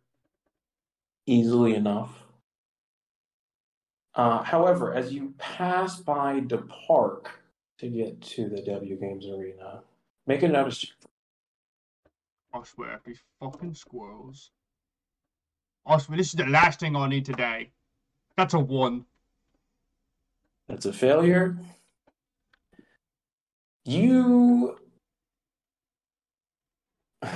easily enough. Uh, however, as you pass by the park to get to the W Games Arena, make a notice. I swear, these fucking squirrels. I swear, this is the last thing I need today. That's a one. That's a failure. You.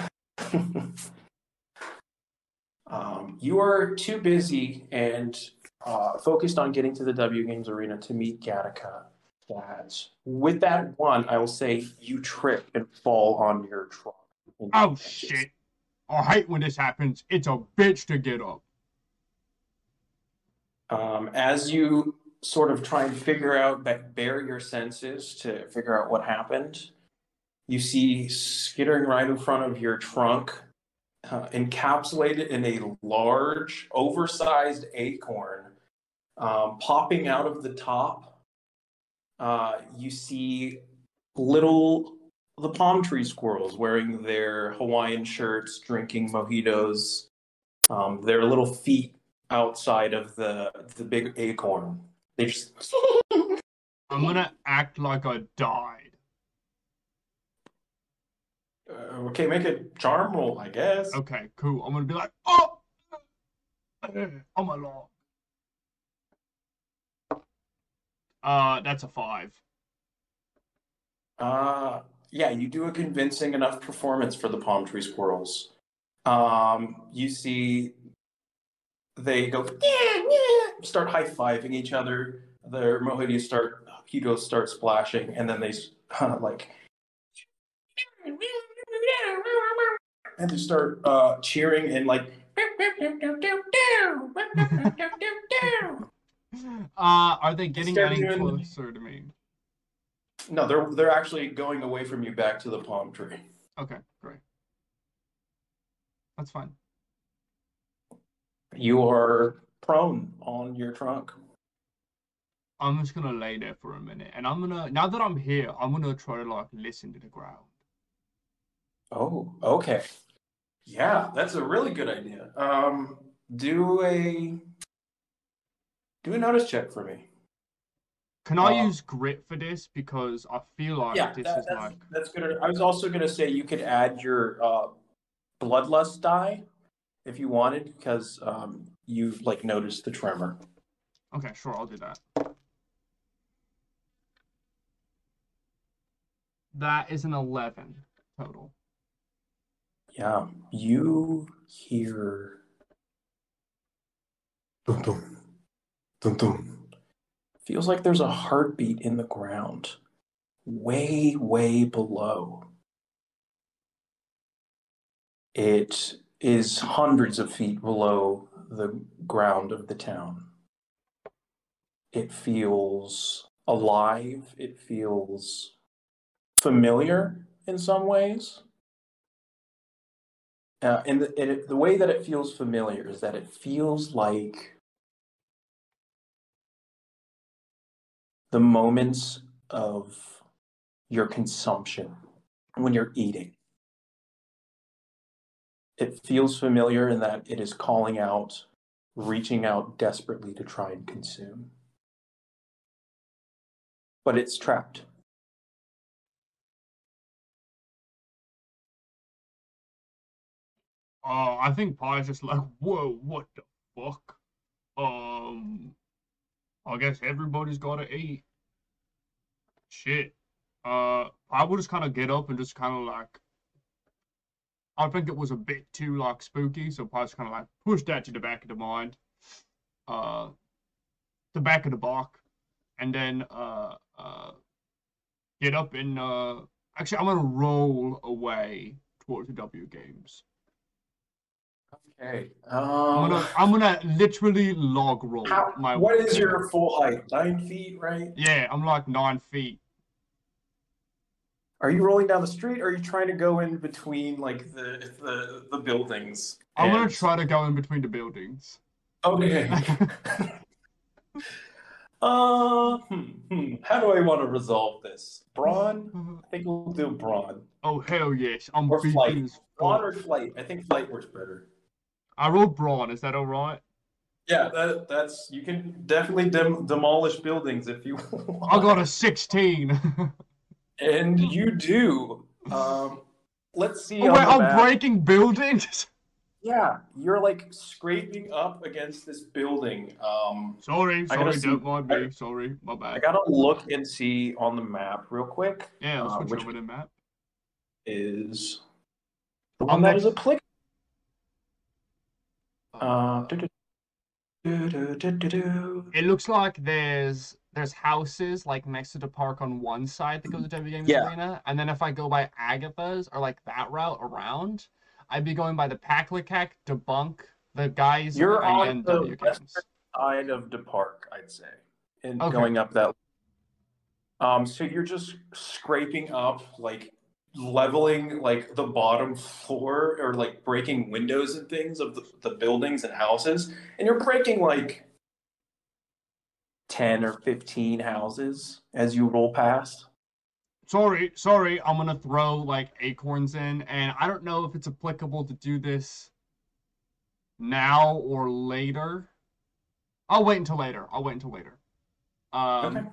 um, you are too busy and uh, focused on getting to the W Games Arena to meet Gattica. That with that one, I will say you trip and fall on your truck. Oh shit! I hate when this happens. It's a bitch to get up. Um, as you sort of try and figure out, bear your senses to figure out what happened, you see skittering right in front of your trunk, uh, encapsulated in a large, oversized acorn, um, popping out of the top. Uh, you see little the palm tree squirrels wearing their Hawaiian shirts, drinking mojitos, um, their little feet outside of the the big acorn. They just. I'm gonna act like I died. Uh, okay, make a charm roll, I guess. Okay, cool. I'm gonna be like, oh, I'm alive. Uh, that's a five. Uh, yeah, you do a convincing enough performance for the palm tree squirrels. Um, you see they go yeah, yeah, start high fiving each other. Their mojitos start mojitos start splashing, and then they uh, like and they start uh, cheering and like. uh, are they getting any closer to me? No, they're they're actually going away from you back to the palm tree. Okay, great. That's fine. You are prone on your trunk. I'm just gonna lay there for a minute, and I'm gonna now that I'm here, I'm gonna try to like listen to the ground. Oh, okay. Yeah, that's a really good idea. Um, do a do a notice check for me. Can I uh, use grit for this because I feel like yeah, this that, is that's, like that's good. I was also gonna say you could add your uh, bloodlust die if you wanted because um, you like noticed the tremor. Okay, sure, I'll do that. That is an eleven total. Yeah, you hear. Dum, dum, dum, dum. Feels like there's a heartbeat in the ground, way, way below. It is hundreds of feet below the ground of the town. It feels alive, it feels familiar in some ways. Uh, and the, it, the way that it feels familiar is that it feels like the moments of your consumption when you're eating. It feels familiar in that it is calling out, reaching out desperately to try and consume. But it's trapped. Uh, I think Pye's just like, whoa, what the fuck? Um, I guess everybody's gotta eat. Shit. Uh, I would just kind of get up and just kind of like, I think it was a bit too like spooky, so I just kind of like pushed that to the back of the mind, uh, the back of the block, and then uh, uh, get up and uh actually I'm gonna roll away towards the W games. Okay. I'm Um, gonna I'm gonna literally log roll how, my what way is your full height? Nine feet, right? Yeah, I'm like nine feet. Are you rolling down the street or are you trying to go in between like the the, the buildings? I'm gonna try to go in between the buildings. Okay. uh, hmm, hmm. How do I want to resolve this? Brawn? I think we'll do brawn. Oh hell yes, I'm Or flight. Brawn or flight? I think flight works better. I rolled brawn. Is that all right? Yeah, that, that's you can definitely dem- demolish buildings if you want. I got a 16. and you do. Um, let's see. oh wait, I'm map. breaking buildings. Yeah, you're like scraping up against this building. Um, Sorry, sorry, see- don't mind me. Sorry, my bad. I gotta look and see on the map real quick. Yeah, I'll uh, switch over the map. is the I'm one that next. is applicable. Uh, do, do, do, do, do, do. It looks like there's there's houses like next to the park on one side that goes to W Games Yeah. Arena, and then if I go by Agatha's or like that route around, I'd be going by the Paklikak, Debunk, the guys, You're on the W Games. side of the park, I'd say, and Okay. going up that. Um, so you're just scraping up, like leveling, like the bottom floor, or like breaking windows and things of the, the buildings and houses, and you're breaking like ten or fifteen houses as you roll past. Sorry, sorry, I'm gonna throw like acorns in, and I don't know if it's applicable to do this now or later. I'll wait until later. I'll wait until later. Um, Okay.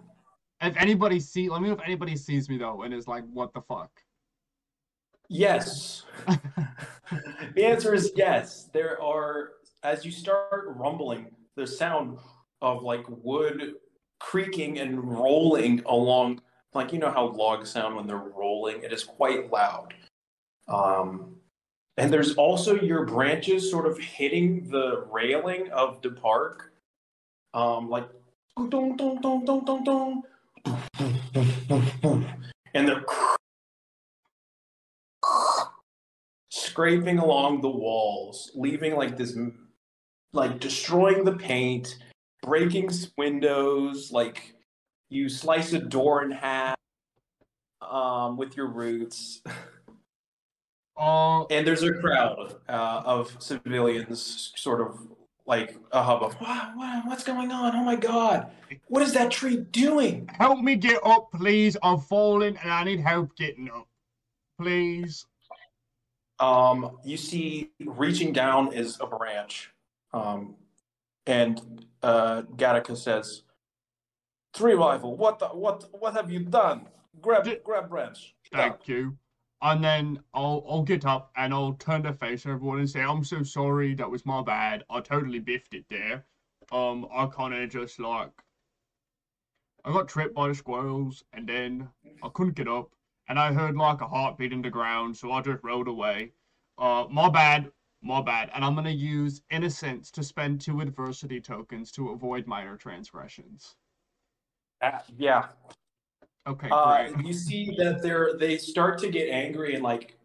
if anybody see, let me know if anybody sees me though, and is like, "What the fuck." Yes. the answer is yes. There are, as you start rumbling, the sound of like wood creaking and rolling along, like you know how logs sound when they're rolling. It is quite loud. Um, and there's also your branches sort of hitting the railing of the park, um, like dong dong dong dong dong dong, and they're scraping along the walls, leaving like this, like destroying the paint, breaking windows. Like you slice a door in half um, with your roots, Uh, and there's a crowd uh, of civilians, sort of like a hubbub. What, what, what's going on? Oh my god! What is that tree doing? help me get up, please. I'm falling, and I need help getting up, please. Um, you see, reaching down is a branch, um, and uh, Gattica says, Three rival, what the, what what have you done? Grab J- grab branch. Thank you. And then I'll I'll get up and I'll turn to face everyone and say, I'm so sorry, that was my bad. I totally biffed it there. Um, I kinda just like I got tripped by the squirrels and then I couldn't get up and I heard like a heartbeat in the ground, so I just rode away. Uh my bad, my bad. And I'm gonna use innocence to spend two adversity tokens to avoid minor transgressions. Uh, yeah. Okay, Uh, you see that they're they start to get angry and like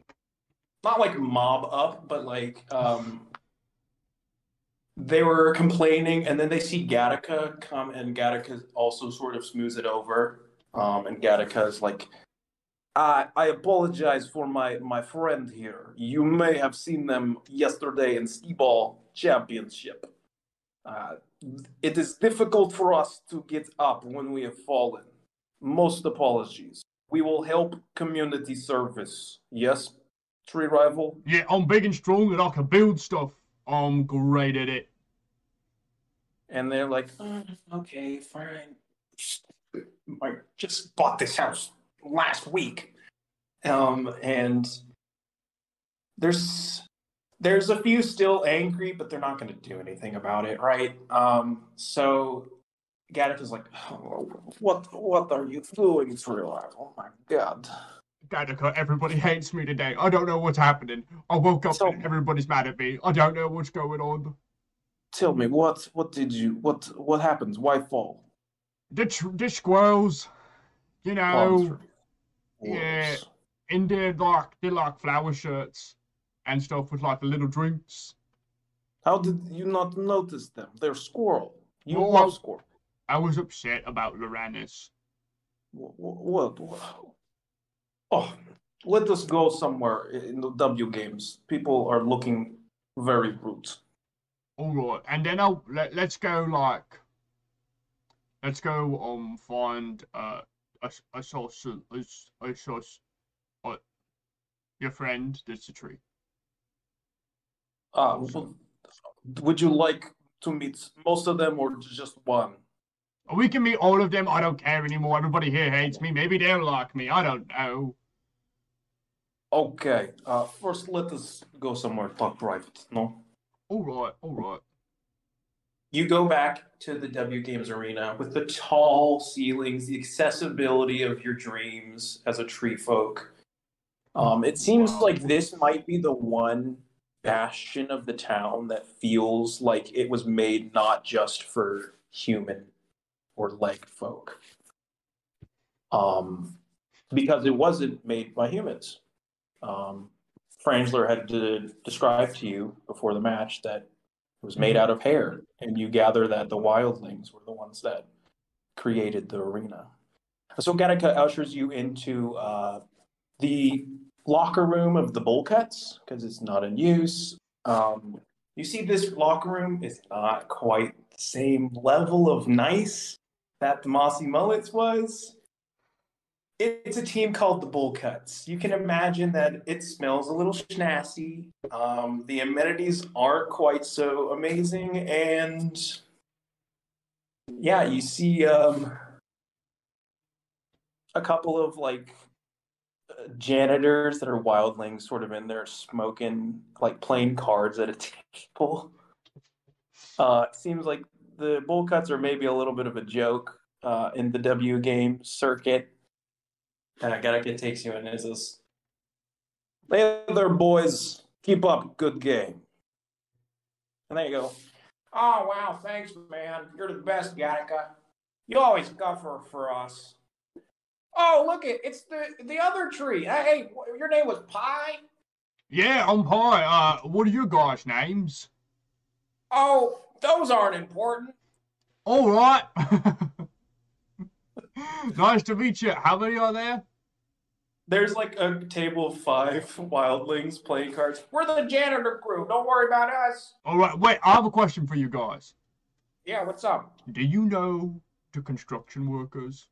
not like mob up, but like um they were complaining and then they see Gattica come and Gattica also sort of smooths it over. Um and Gattica is like I I apologize for my my friend here. You may have seen them yesterday in Skee-Ball Championship. Uh, it is difficult for us to get up when we have fallen. Most apologies. We will help community service. Yes, tree rival. Yeah, I'm big and strong and I can build stuff. I'm great at it. And they're like, "Uh, okay, fine. I just bought this house last week. Um, and there's there's a few still angry, but they're not going to do anything about it, right? Um, so Gattica is like, "Oh, what what are you doing, rival? Oh my god. Gattica, everybody hates me today. I don't know what's happening. I woke up So- and everybody's mad at me. I don't know what's going on. Tell me what what did you what what happens? Why fall? The, tr- the squirrels, you know. Yeah. in there like they like flower shirts and stuff with like the little drinks. How did you not notice them? They're squirrel. You Well, love squirrel. I was upset about Loranes. What? what? Oh, let us go somewhere in the W games. People are looking very rude. All right, and then I'll let, let's go like let's go um find uh a saw source a, s- a source uh, your friend that's a tree. Uh, would you like to meet most of them or just one? We can meet all of them. I don't care anymore. Everybody here hates me. Maybe they'll like me. I don't know. Okay. Uh, first, let us go somewhere talk private. No. All right, all right. You go back to the W Games arena with the tall ceilings, the accessibility of your dreams as a tree folk. Um, it seems like this might be the one bastion of the town that feels like it was made not just for human or leg folk. Um, because it wasn't made by humans. Um, Frangler had to describe to you before the match that was made out of hair, and you gather that the wildlings were the ones that created the arena. So Gattica ushers you into uh, the locker room of the Bullcuts because it's not in use. Um, you see, this locker room is not quite the same level of nice that the Mossy Mullets was. It's a team called the Bullcuts. You can imagine that it smells a little schnasty. Um, the amenities aren't quite so amazing, and yeah, you see um, a couple of like janitors that are wildlings, sort of in there smoking, like playing cards at a table. Uh, it seems like the Bullcuts are maybe a little bit of a joke uh, in the W game circuit. And uh, Gattica takes you in and says, Hey there, boys. Keep up. Good game. And there you go. Oh, wow. Thanks, man. You're the best, Gattica. You always cover for us. Oh, look it. It's the the other tree. Hey, your name was Pye? Yeah, I'm Pye. Uh, what are your guys' names? Oh, those aren't important. All right. nice to meet you. How many are there? There's like a table of five wildlings playing cards. We're the janitor crew. Don't worry about us. All right. Wait, I have a question for you guys. Yeah, what's up? Do you know the construction workers?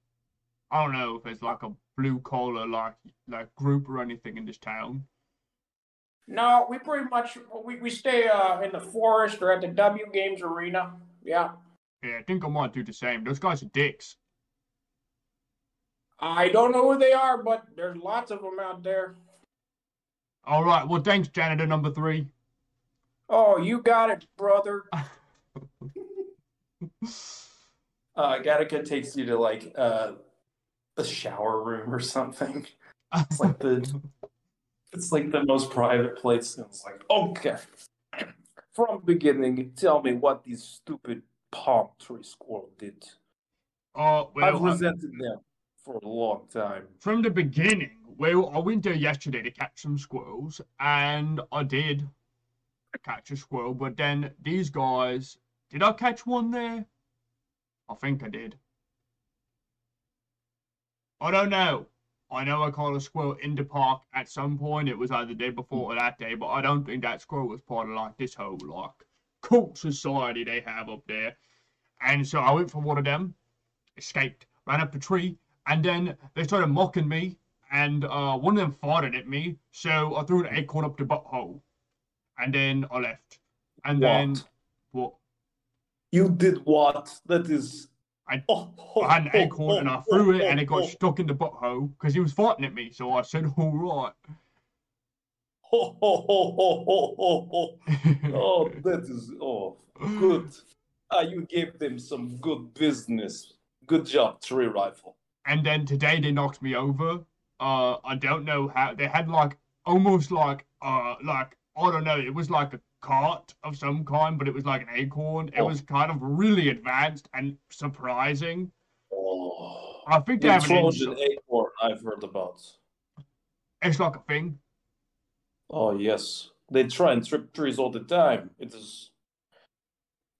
I don't know if there's like a blue collar like like group or anything in this town. No, we pretty much we, we stay uh, in the forest or at the W Games arena. Yeah. Yeah, I think I might do the same. Those guys are dicks. I don't know who they are, but there's lots of them out there. All right. Well, thanks, janitor number three. Oh, you got it, brother. uh, Gattica takes you to like uh, a shower room or something. It's like the it's like the most private place. And it's like, okay, from beginning, tell me what these stupid palm tree squirrel did. Oh, I've well, uh, resented them for a long time. from the beginning, well, I went there yesterday to catch some squirrels, and I did catch a squirrel, but then these guys, did I catch one there? I think I did. I don't know. I know I caught a squirrel in the park at some point. It was either the day before or that day, but I don't think that squirrel was part of like this whole like cult society they have up there. And so I went for one of them, escaped, ran up a tree, and then they started mocking me, and uh, one of them farted at me, so I threw an acorn up the butthole, and then I left. And then What? what? You did what? That is. I- Oh, oh, I had an oh, acorn and I oh, threw oh, it, and it got oh, stuck in the butthole because he was farting at me. So I said, "All right." oh, oh, oh, oh, oh, oh, oh. Oh, that is oh good. Ah, you gave them some good business. Good job, tree rifle. And then today they knocked me over. Uh, I don't know how. They had like almost like uh like I don't know. It was like a cart of some kind, but it was like an acorn. It Oh. was kind of really advanced and surprising. Oh, I think they the have an acorn. I've heard about. It's like a thing. Oh yes, they try and trip trees all the time. It is.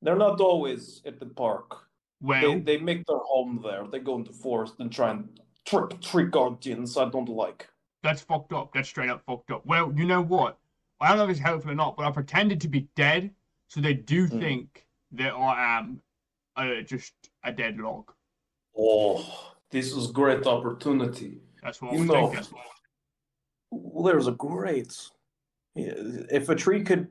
They're not always at the park. Well, They they make their home there. They go into forest and try and trip tree guardians. I don't like. that's fucked up. That's straight up fucked up. Well, you know what? I don't know if it's helpful or not, but I pretended to be dead, so they do Hmm. think that I am uh, just a dead log. Oh, this is great opportunity. That's what You I was know, thinking. Well, there's a great. If a tree could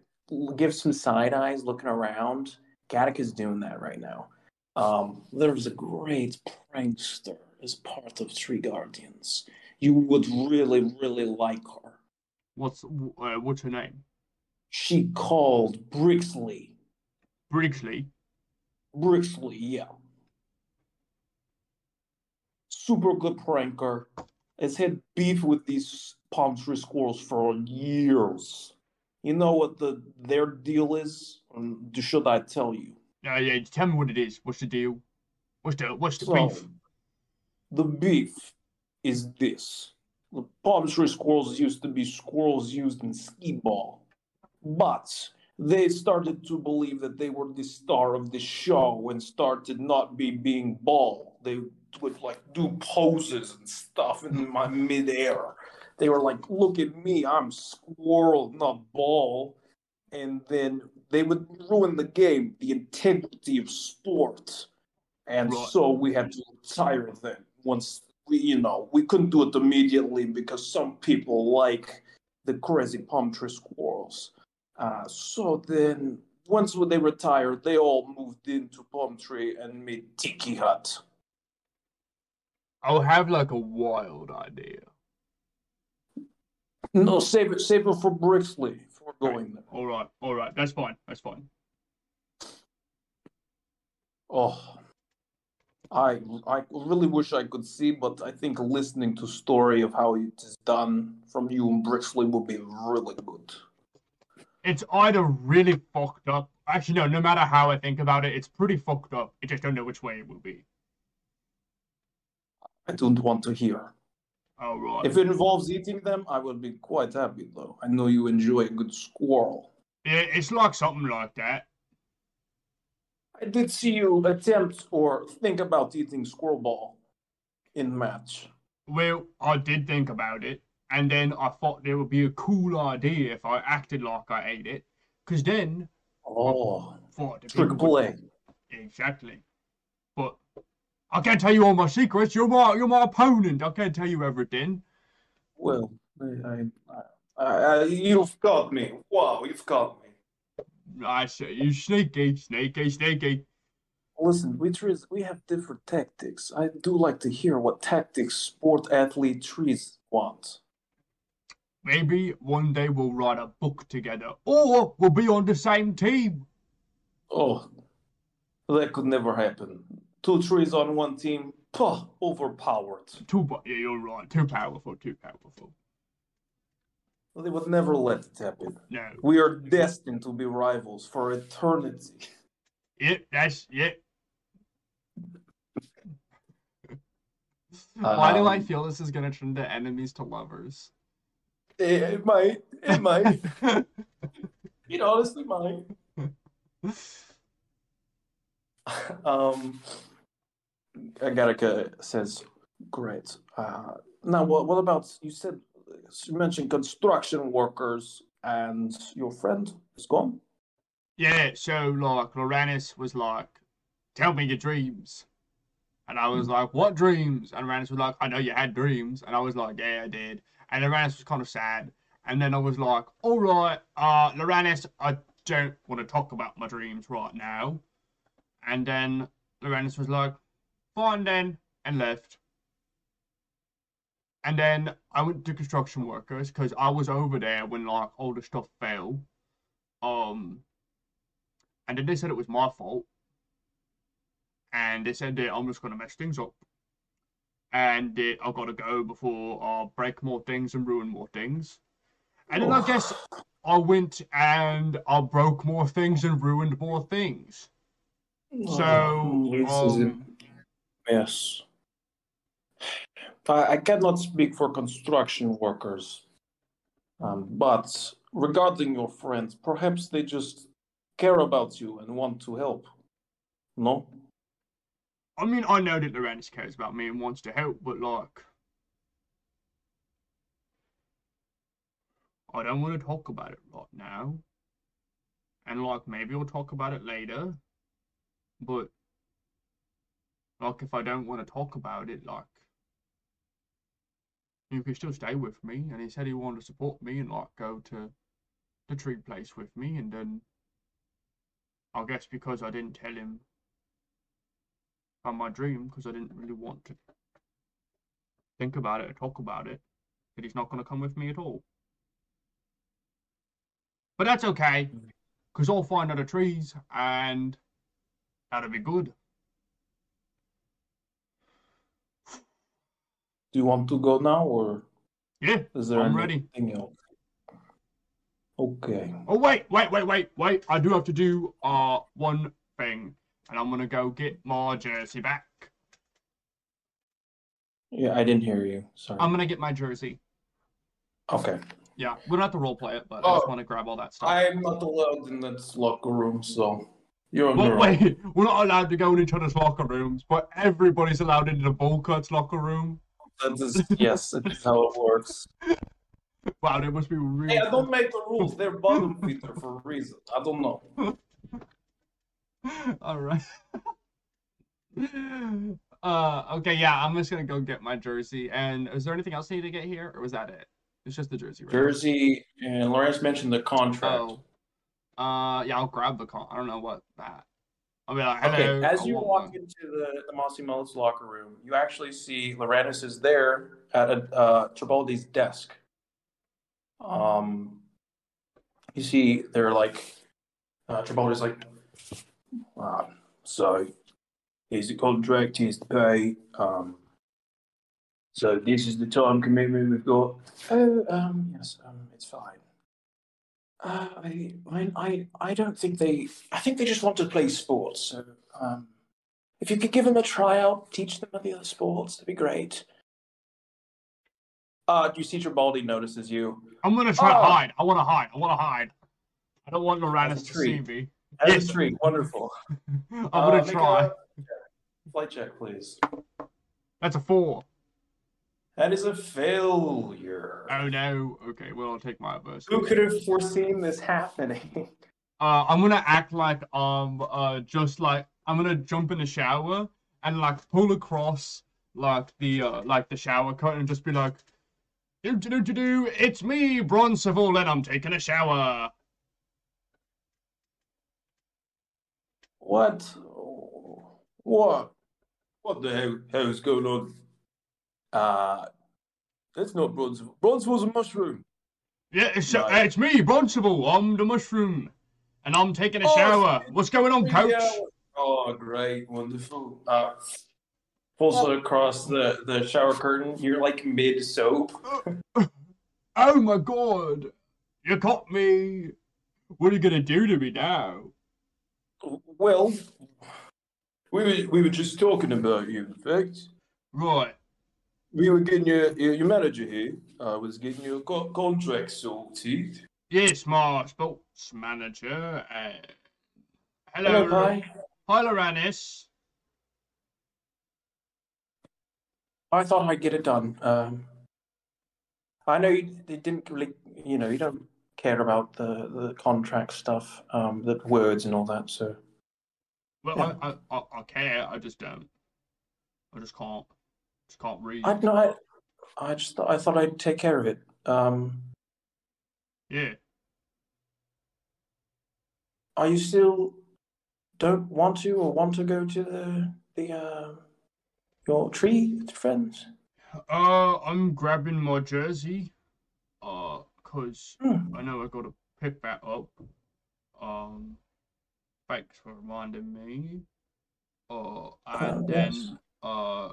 give some side eyes looking around, Gattica's doing that right now. Um, there's a great prankster as part of Tree Guardians. You would really, really like her. What's uh, what's her name? She called Brixley. Brigsley. Brixley, yeah. Super good pranker. Has had beef with these palm tree squirrels for years. You know what the their deal is? Should I tell you? Uh, yeah, tell me what it is. What's the deal? What's the what's the So, beef? the beef is this. The palm tree squirrels used to be squirrels used in skee ball. But they started to believe that they were the star of the show and started not be being ball. They would like do poses and stuff in my midair. They were like, look at me, I'm squirrel, not ball. And then they would ruin the game, the integrity of sport. And Right. so we had to retire them once we, you know, we couldn't do it immediately because some people like the crazy palm tree squirrels. Uh, so then, once they retired, they all moved into palm tree and made tiki hut. I'll have like a wild idea. No, save it, save it for Brixley. We're going there. All right, all right, that's fine. That's fine. Oh, I I really wish I could see, but I think listening to story of how it is done from you and Brixley would be really good. It's either really fucked up. Actually, no. No matter how I think about it, it's pretty fucked up. I just don't know which way it will be. I don't want to hear. All right. If it involves eating them, I would be quite happy, though. I know you enjoy a good squirrel. Yeah, it's like something like that. I did see you attempt or think about eating squirrel ball in match. Well, I did think about it, and then I thought there would be a cool idea if I acted like I ate it, because then Oh, trick play. Exactly. I can't tell you all my secrets. You're my you're my opponent. I can't tell you everything. Well, I, I, I, you've got me. Wow, you've got me. I say you sneaky, sneaky, sneaky. Listen, we trees, we have different tactics. I do like to hear what tactics sport athlete trees want. Maybe one day we'll write a book together, or we'll be on the same team. Oh, that could never happen. Two trees on one team, puh, overpowered. Too, bu- yeah, you're right. Too powerful. Too powerful. They would never let it happen. No. We are destined to be rivals for eternity. Yep. That's yep. Why do I Um, feel this is gonna turn to enemies to lovers? It, it might, it might. it honestly might. Um, Agatica says, "Great. Uh, now, what, what about you said you mentioned construction workers and your friend is gone? Yeah, so like Loranes was like, Tell me your dreams. And I was like, What dreams? And Loranes was like, I know you had dreams. And I was like, Yeah, I did. And Loranes was kind of sad. And then I was like, All right, uh, Loranes, I don't want to talk about my dreams right now. And then Loranes was like, Fine then, and left. And then I went to construction workers because I was over there when like all the stuff fell. Um, and then they said it was my fault. And they said that I'm just gonna mess things up. And that I've got to go before I break more things and ruin more things. And then I guess I went and I broke more things and ruined more things. So, this is a um, I, I cannot speak for construction workers, um, but regarding your friends, perhaps they just care about you and want to help. No? I mean, I know that Loranes cares about me and wants to help, but like, I don't want to talk about it right now. And like, maybe we'll talk about it later. But like, if I don't want to talk about it, like, you can still stay with me. And he said he wanted to support me and like go to the tree place with me. And then I guess because I didn't tell him about my dream, because I didn't really want to think about it or talk about it, that he's not going to come with me at all. But that's okay, because I'll find other trees and that'll be good. Do you want to go now or Yeah, is there I'm ready. anything else? Okay. Oh wait, wait, wait, wait, wait! I do have to do uh one thing, and I'm gonna go get my jersey back. Yeah, I didn't hear you. Sorry. I'm gonna get my jersey. okay. Yeah, we don't have to role play it, but I just Oh, want to grab all that stuff. I'm not allowed in that locker room, so you're on But wait, we're not allowed to go in each other's locker rooms, but everybody's allowed into the bowl cuts locker room. That is, yes, that is how it works. Wow, they must be really. Hey, I don't make the rules. They're bottom feeder for a reason. I don't know. All right. uh, okay, yeah, I'm just gonna go get my jersey. And is there anything else I need to get here, or was that it? It's just the jersey, right? Jersey and Loranes mentioned the contract. Oh. Uh, yeah, I'll grab the con. I don't know what that. Like, hello. Okay, as I you walk one. into the, the Mossy Mullets locker room, you actually see Loranes is there at a, uh, Tribaldi's desk. Um, you see, they're like, uh, Tribaldi's like, uh, so here's the contract, here's the pay. Um, so this is the time commitment we've got. Oh, um, yes, um, it's fine. Uh, I, I, I, I don't think they. I think they just want to play sports. So, um, if you could give them a tryout, teach them the other sports, that'd be great. Uh, you see, Tribaldi notices you. I'm gonna try to Oh. hide. I want to hide. I want to hide. I don't want Loranes That's a to treat. see me. As Yes. a treat, wonderful. I'm Uh, gonna make try. a flight check, please. That's a four. That is a failure. Oh no. Okay, well I'll take my adversity. Who could have foreseen this happening? Uh, I'm gonna act like um uh just like I'm gonna jump in the shower and like pull across like the uh like the shower curtain and just be like, do do do do do. It's me, Bronzeville, and I'm taking a shower. What? What? What the hell, hell is going on? Uh, that's not Bronzeville. Bronzeville's a mushroom. Yeah, it's Right. it's me, Bronzeville. I'm the mushroom, and I'm taking a Oh, shower. What's going on, coach? Yeah. Oh, great, wonderful. Uh, pulls it across the, the shower curtain. You're like mid soap. Oh my god, you caught me. What are you gonna do to me now? Well, we were, we were just talking about you, in fact. Right. We were getting your, your, your manager here, uh, was getting your co- contract sorted. Yes, my sports manager. Uh, hello, Hello, Lo- Pye. hi, Loranes. I thought I'd get it done. Um, I know you, you didn't really, you know, you don't care about the, the contract stuff, um, the words and all that, so. Well, Yeah. I, I, I, I care. I just don't. I just can't. Just can't read. I no, I, I just thought, I thought I'd take care of it. Um, Yeah. are you still don't want to or want to go to the the uh, your tree friends? Uh, I'm grabbing my jersey. Uh, cause Hmm. I know I gotta pick that up. Um, thanks for reminding me. Uh, and Uh, yes. then uh,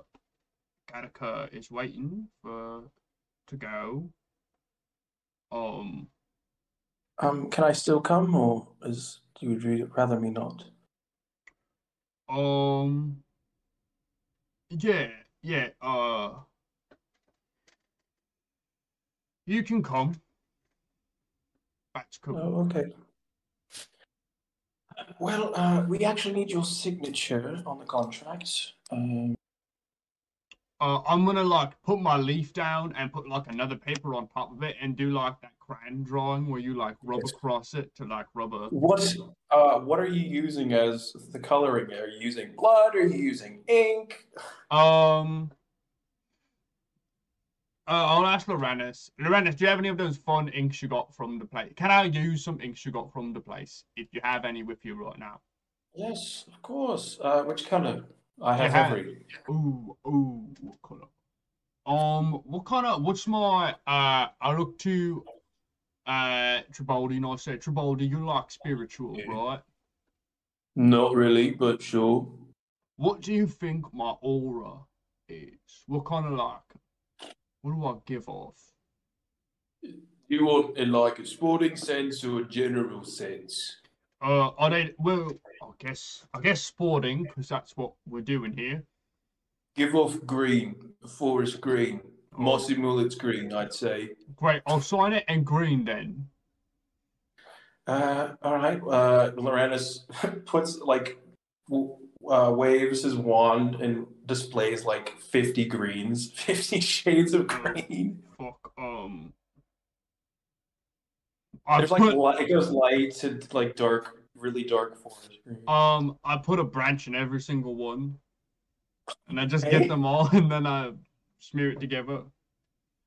Gattica is waiting for to go. Um, Um, can I still come, or is you would rather me not? um, yeah, yeah. Uh, You can come. That's cool. Oh, okay. Well, uh, we actually need your signature on the contract. Um, Uh, I'm gonna like put my leaf down and put like another paper on top of it and do like that crayon drawing where you like rub Yes. across it to like rub a. what uh, what are you using as the coloring? Are you using blood? Are you using ink? Um. Uh, I'll ask Loranes. Loranes, do you have any of those fun inks you got from the place? Can I use some inks you got from the place if you have any with you right now? Yes, of course. Uh, which color? I have have- every. Ooh, ooh, what color? Um, what kind of? What's my? Uh, I look to. Uh, Tribaldi, and I say, Tribaldi, you like spiritual, Yeah. right? Not really, but sure. What do you think my aura is? What kind of like? What do I give off? You want in like a sporting sense or a general sense? Uh, are they? Well, I guess I guess sporting because that's what we're doing here. Give off green, forest green, mossy mullets green, I'd say. Great, I'll sign it in green then. Uh, all right. Uh, Loranes puts like uh, waves his wand and displays like fifty greens, fifty shades of green. Fuck. Um. I There's like put li- it goes light to like dark, really dark forest green. um I put a branch in every single one, and I just Okay. get them all, and then I smear it together.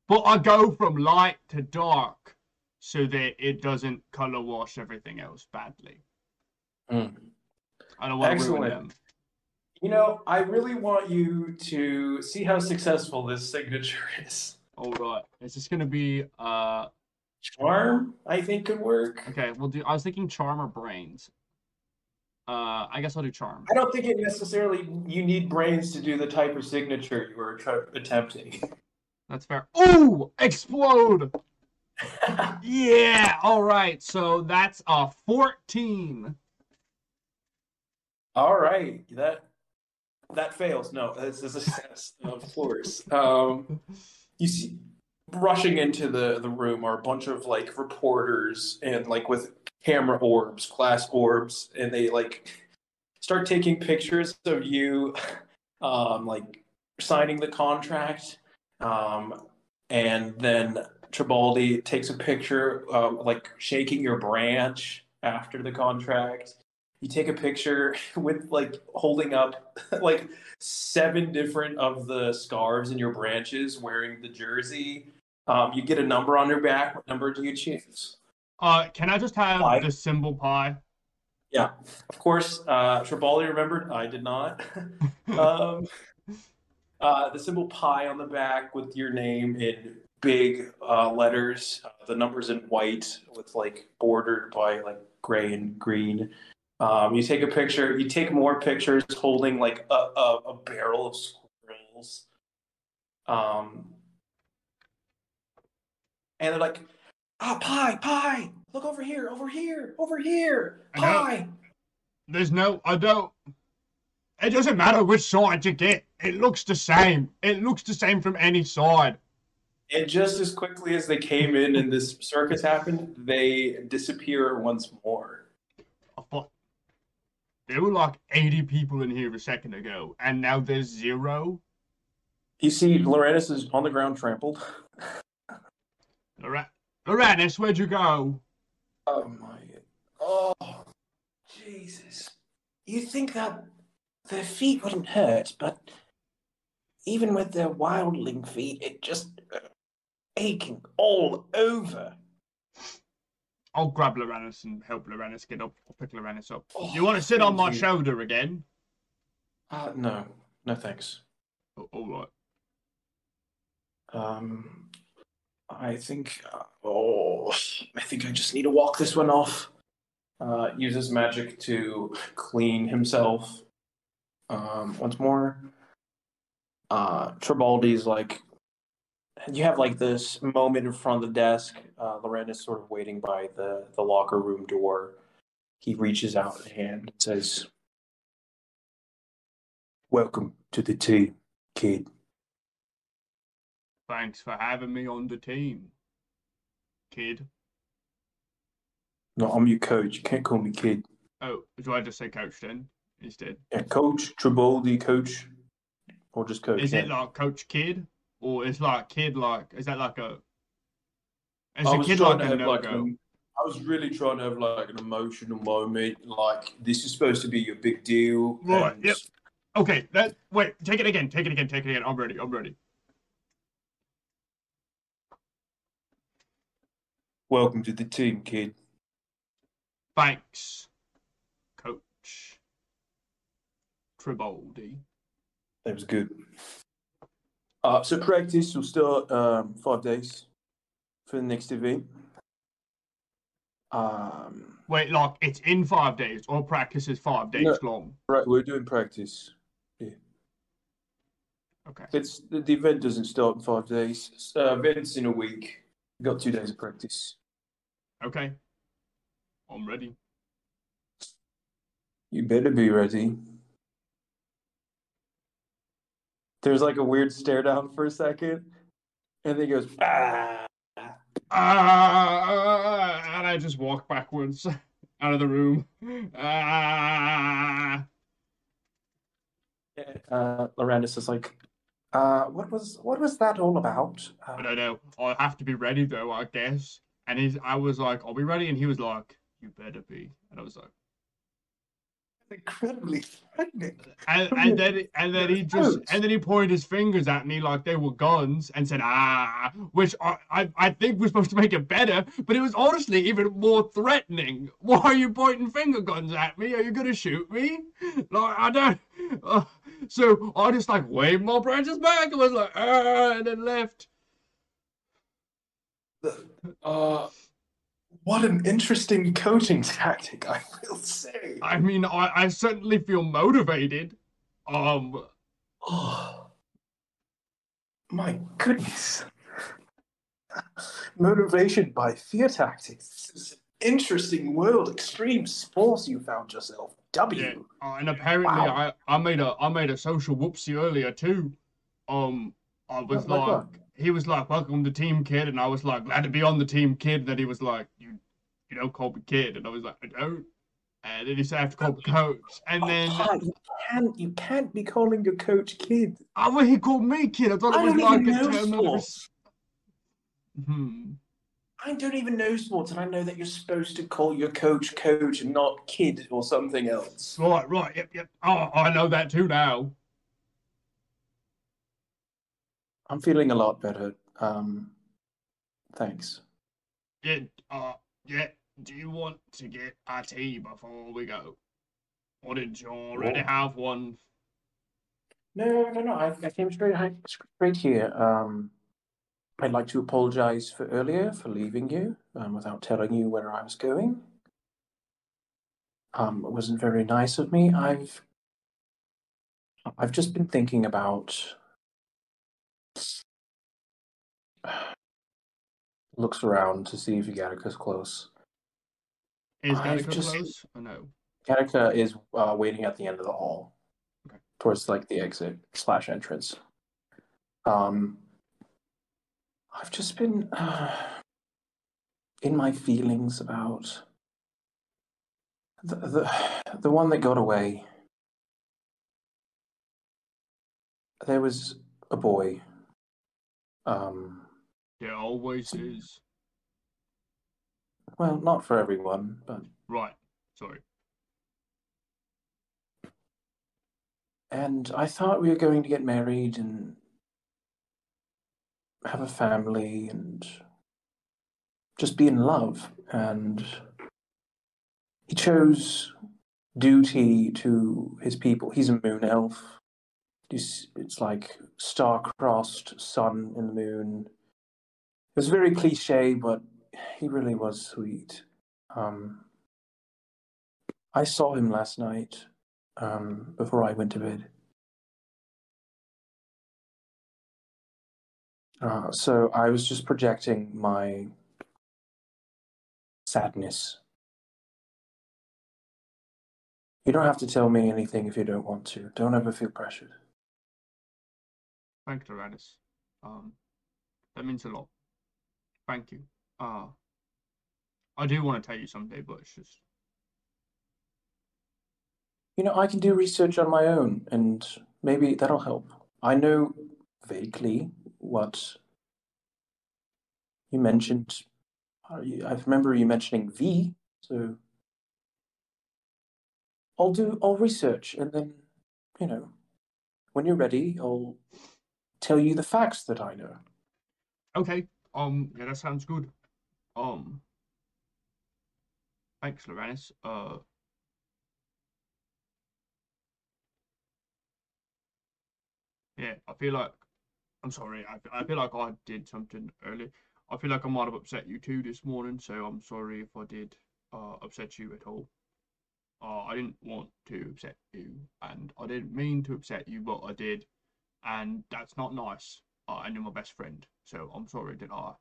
But I go from light to dark, so that it doesn't color wash everything else badly. Mm. I don't want to ruin Excellent. them. You know, I really want you to see how successful this signature is. All right, is this gonna be uh? Charm, I think, could work. Okay, we'll do. I was thinking charm or brains. Uh, I guess I'll do charm. I don't think it necessarily you need brains to do the type of signature you were attempting. That's fair. Ooh, explode! Yeah. All right. So that's a fourteen. All right, that that fails. No, this is a success, of course. Um, you see, rushing into the the room are a bunch of like reporters and like with camera orbs, glass orbs, and they like start taking pictures of you, um, like signing the contract, um, and then Tribaldi takes a picture, uh, like shaking your branch after the contract. You take a picture with like holding up like seven different of the scarves in your branches wearing the jersey. Um, you get a number on your back. What number do you choose? Uh, can I just have Pie. the symbol pi? Yeah. Of course, uh, Tribaldi remembered. I did not. um, uh, the symbol pi on the back with your name in big uh, letters. Uh, the numbers in white with like bordered by like gray and green. Um, you take a picture. You take more pictures holding like a, a, a barrel of squirrels. Um, and they're like, "Ah, Pye, Pye! Look over here, over here, over here, Pye!" There's no. I don't. It doesn't matter which side you get. It looks the same. It looks the same from any side. And just as quickly as they came in and this circus happened, they disappear once more. I thought there were like 80 people in here a second ago, and now there's zero. You see, Loranes is on the ground trampled. Lora- Loranes, where'd you go? Oh my. Oh, Jesus. You think that their feet wouldn't hurt, but even with their wildling feet, it just uh, aching all over. I'll grab Loranes and help Loranes get up. I'll pick Loranes up. Oh, You want to sit on my you. shoulder again? Uh, no, no thanks. Oh, all right. Um, I think. Uh, oh, I think I just need to walk this one off. Uh, uses magic to clean himself. Um, once more. Uh, Tribaldi's like. You have like this moment in front of the desk. Uh, Loranes sort of waiting by the the locker room door. He reaches out a hand and says, "Welcome to the team, kid." Thanks for having me on the team. kid. No, I'm your coach. You can't call me kid. Oh, do I just say coach then instead? Yeah, coach Tribaldi, coach, or just coach. Is yeah. it like coach kid, or is like kid like? Is that like a? Is I a kid like a have like an, I was really trying to have like an emotional moment. Like this is supposed to be your big deal. Right, and yep. Okay, that wait, take it again, take it again, take it again. I'm ready. I'm ready. Welcome to the team, kid. Thanks, coach Tribaldi. That was good. Uh, so practice will start um, five days for the next event. Um, Wait, like it's in five days, or practice is five days No. long. right, we're doing practice. Yeah. Okay. It's the, the event doesn't start in five days. Uh, events in a week. We've got two days of practice. Okay. I'm ready. You better be ready. There's like a weird stare down for a second, and then he goes, ah. Ah, and I just walk backwards out of the room. Ah. Uh, Loranes is like, uh, what was what was that all about? I Uh, don't know. I'll have to be ready though, I guess. And he's, I was like, I'll be ready, and he was like, you better be. And I was like, incredibly threatening. and, and then and then he just and then he pointed his fingers at me like they were guns and said ah, which I, I I think was supposed to make it better, but it was honestly even more threatening. Why are you pointing finger guns at me? Are you gonna shoot me? Like I don't. Uh, so I just like waved my branches back and was like ah, and then left. Uh, what an interesting coaching tactic, I will say. I mean, I I certainly feel motivated. Um, Oh, my goodness. Motivation by fear tactics. This is an interesting world, extreme sports you found yourself. W. Yeah, uh, and apparently Wow. I, I made a I made a social whoopsie earlier too. Um, I was Like- like? He was like, "Welcome to Team Kid," and I was like, "Glad to be on the Team Kid." And then he was like, "You, you don't call me Kid," and I was like, "I don't." And then he said, "I have to call me Coach." And then, Oh, you can't, you can't be calling your coach kid. oh, well, he called me Kid. I thought I it was don't like a know term of res- Hmm. I don't even know sports, and I know that you're supposed to call your coach coach and not kid or something else. Right, right, yep, yep. Oh, I know that too now. I'm feeling a lot better. Um, thanks. Yeah, uh, yeah. Do you want to get a tea before we go? Or did you already Oh. have one? No, no, no. I, I came straight straight here. Um, I'd like to apologize for earlier for leaving you um, without telling you where I was going. Um, it wasn't very nice of me. I've I've just been thinking about. Looks around to see if Gattica's close. Is I've Gattica just- close? Or no? Yatika is uh, waiting at the end of the hall, Okay. towards like the exit slash entrance. Um, I've just been uh, in my feelings about the, the the one that got away. There was a boy. Um, There always is. well, not for everyone, but Right. Sorry. And I thought we were going to get married and have a family and just be in love. And he chose duty to his people. He's a moon elf. It's like star-crossed sun and moon. It was very cliche, but he really was sweet. Um, I saw him last night um, before I went to bed. Uh, so I was just projecting my sadness. You don't have to tell me anything if you don't want to. Don't ever feel pressured. Thank you, Doradus. Um, that means a lot. Thank you. Uh, I do want to tell you someday, but it's just You know, I can do research on my own, and maybe that'll help. I know vaguely what you mentioned. I remember you mentioning V, so I'll do. I'll research, and then, you know, when you're ready, I'll tell you the facts that I know. okay. Um, yeah, that sounds good. Um, thanks, Loranes. Uh, yeah, I feel like I'm sorry. I, I feel like I did something early. I feel like I might have upset you too this morning, so I'm sorry if I did uh, upset you at all. Uh, I didn't want to upset you, and I didn't mean to upset you, but I did, and that's not nice. Uh, and you're my best friend, so I'm sorry that I,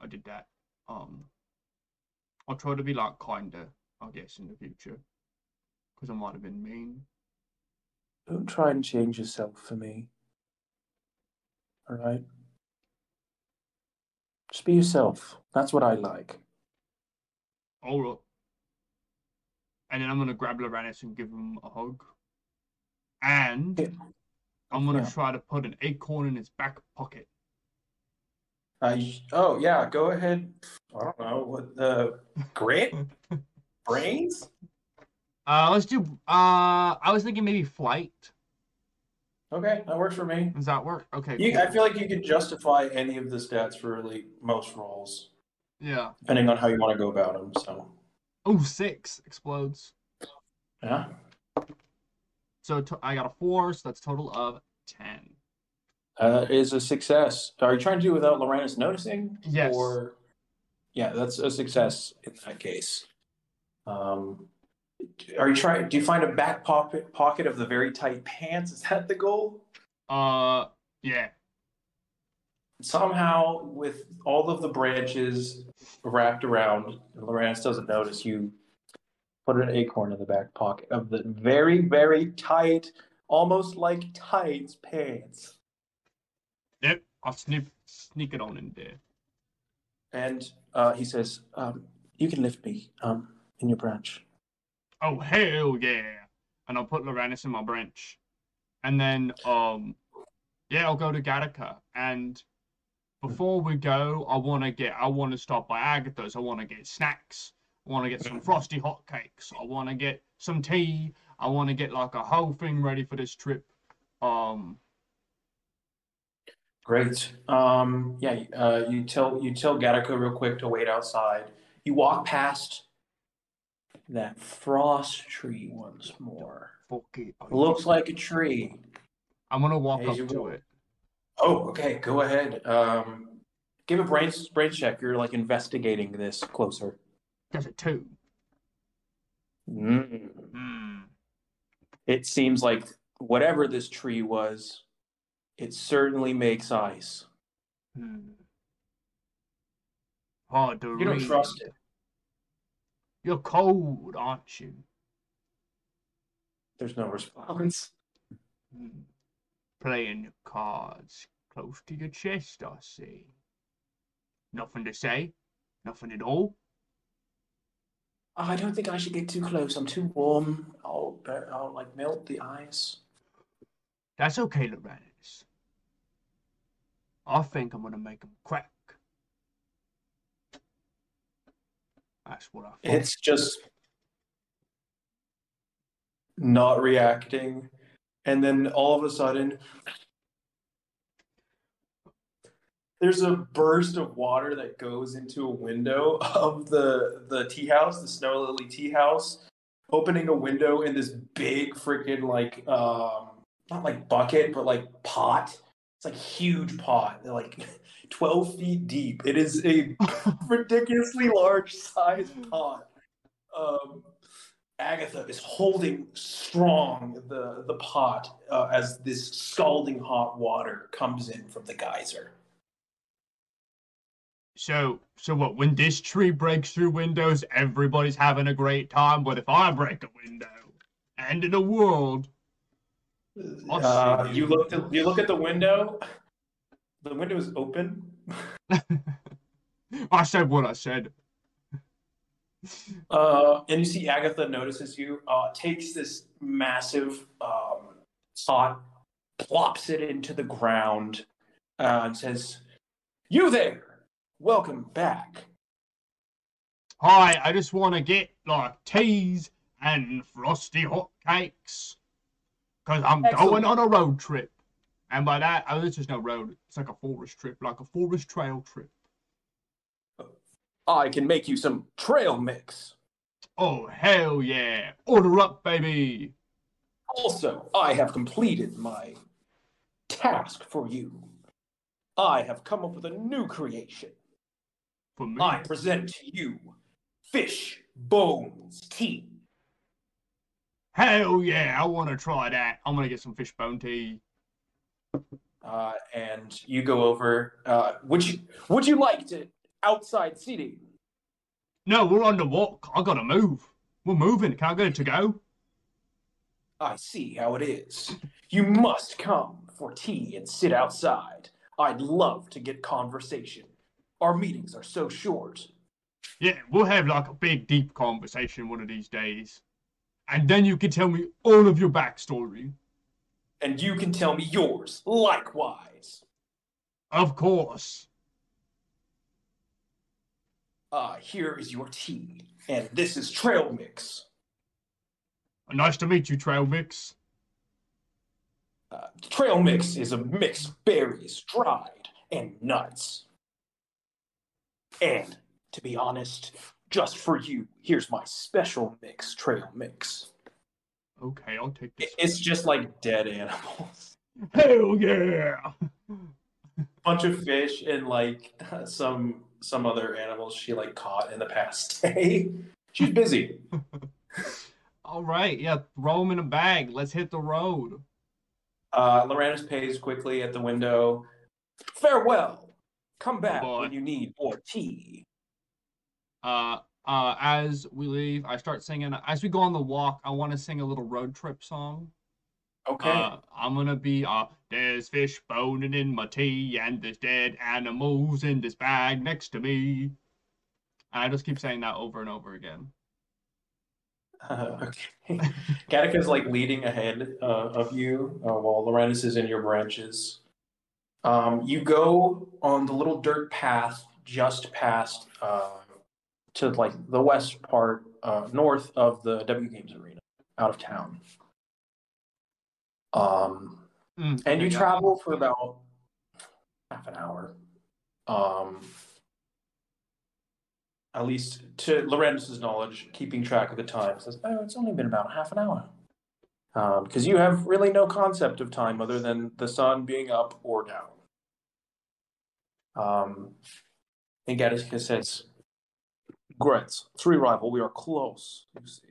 I did that. Um, I'll try to be like kinder, I guess, in the future, because I might have been mean. Don't try and change yourself for me. All right? Just be yourself. That's what I like. All right. And then I'm gonna grab Loranes and give him a hug. And Yeah. I'm gonna Yeah. try to put an acorn in his back pocket. Uh, oh yeah, go ahead. I don't know what the grit, brains. Uh, let's do. Uh, I was thinking maybe flight. Okay, that works for me. Does that work? Okay. You, cool. I feel like you could justify any of the stats for like most roles, Yeah. depending on how you want to go about them. So Oh, six explodes. yeah, So to- I got a four, so that's a total of ten. uh, is a success. Are you trying to do it without Loranes noticing? Yes. Or yeah, that's a success in that case. Um, are you trying? Do you find a back pocket pocket of the very tight pants? Is that the goal? Uh, yeah. somehow with all of the branches wrapped around, Loranes doesn't notice you put an acorn in the back pocket of the very, very tight, almost like tights pants. Yep. I'll sneak sneak it on in there. And uh, he says, um, "You can lift me um, in your branch." Oh hell yeah! And I'll put Loranes in my branch, and then um, yeah, I'll go to Gattica. And before we go, I want to get, I want to stop by Agatha's. I want to get snacks. I want to get some frosty hotcakes. I want to get some tea. I want to get like a whole thing ready for this trip. Um, Great. Um, yeah, uh, you tell you tell Gattica real quick to wait outside. You walk past that frost tree once more. Looks like a tree. I'm gonna walk As up to will. it. Oh, okay. Go ahead. Um, give a brain brain check. You're like investigating this closer. There's it too. Mm. Hmm. It seems like whatever this tree was, it certainly makes ice. Hmm. Hard to You don't trust it. You're cold, aren't you? There's no response. Hmm. Playing your cards close to your chest, I see. Nothing to say? Nothing at all? Oh, I don't think I should get too close. I'm too warm. I'll, I'll like melt the ice. That's okay, Loranes. I think I'm gonna make 'em crack. That's what I thought. It's just not reacting, and then all of a sudden, there's a burst of water that goes into a window of the the tea house, the Snow Lily tea house, opening a window in this big freaking like um not like bucket, but like pot. It's like huge pot, They're like twelve feet deep. It is a ridiculously large size pot. Um, Agatha is holding strong the the pot uh, as this scalding hot water comes in from the geyser. So, so what? When this tree breaks through windows, everybody's having a great time. But if I break a window, end of the world. Uh, you you. look at, you look at the window. The window is open. I said what I said. Uh, and you see Agatha notices you, uh, takes this massive um, pot, plops it into the ground, uh, and says, You there! Welcome back. Hi, I just want to get like teas and frosty hot cakes. Because I'm Excellent. going on a road trip. And by that, oh, this is no road. It's like a forest trip, like a forest trail trip. I can make you some trail mix. Oh, hell yeah. Order up, baby. Also, I have completed my task for you. I have come up with a new creation. I present to you fish bones tea. Hell yeah, I want to try that. I'm going to get some fish bone tea. Uh, and you go over. Uh, would you would you like to outside seating? No, we're on the walk. I got to move. We're moving. Can I get it to go? I see how it is. You must come for tea and sit outside. I'd love to get conversation. Our meetings are so short. Yeah, we'll have like a big, deep conversation one of these days. And then you can tell me all of your backstory. And you can tell me yours likewise. Of course. Uh, here is your tea, and this is trail mix. Nice to meet you, Trail Mix. Uh, trail mix is a mix berries, dried, and nuts. And to be honest, just for you, here's my special mix, trail mix. Okay, I'll take this. It's just like dead animals. Hell yeah! bunch of fish and like some some other animals she like caught in the past day. She's busy. All right, yeah, throw them in a bag. Let's hit the road. Uh, Loranes pays quickly at the window. Farewell. Come back when you need more tea. Uh, uh, as we leave, I start singing. As we go on the walk, I want to sing a little road trip song. Okay. Uh, I'm gonna be uh, there's fish boning in my tea, and there's dead animals in this bag next to me. And I just keep saying that over and over again. okay. Gattica's like leading ahead uh, of you uh, while Loranes is in your branches. Um, you go on the little dirt path just past uh, to like the west part, uh, north of the W Games Arena, out of town. Um, Mm, and you okay, got it. travel for about half an hour. Um, at least to Loranes's knowledge, keeping track of the time says, "Oh, it's only been about half an hour," because you have really no concept of time other than the sun being up or down. Um, and Gattica says, "Great, three rival, we are close. You see."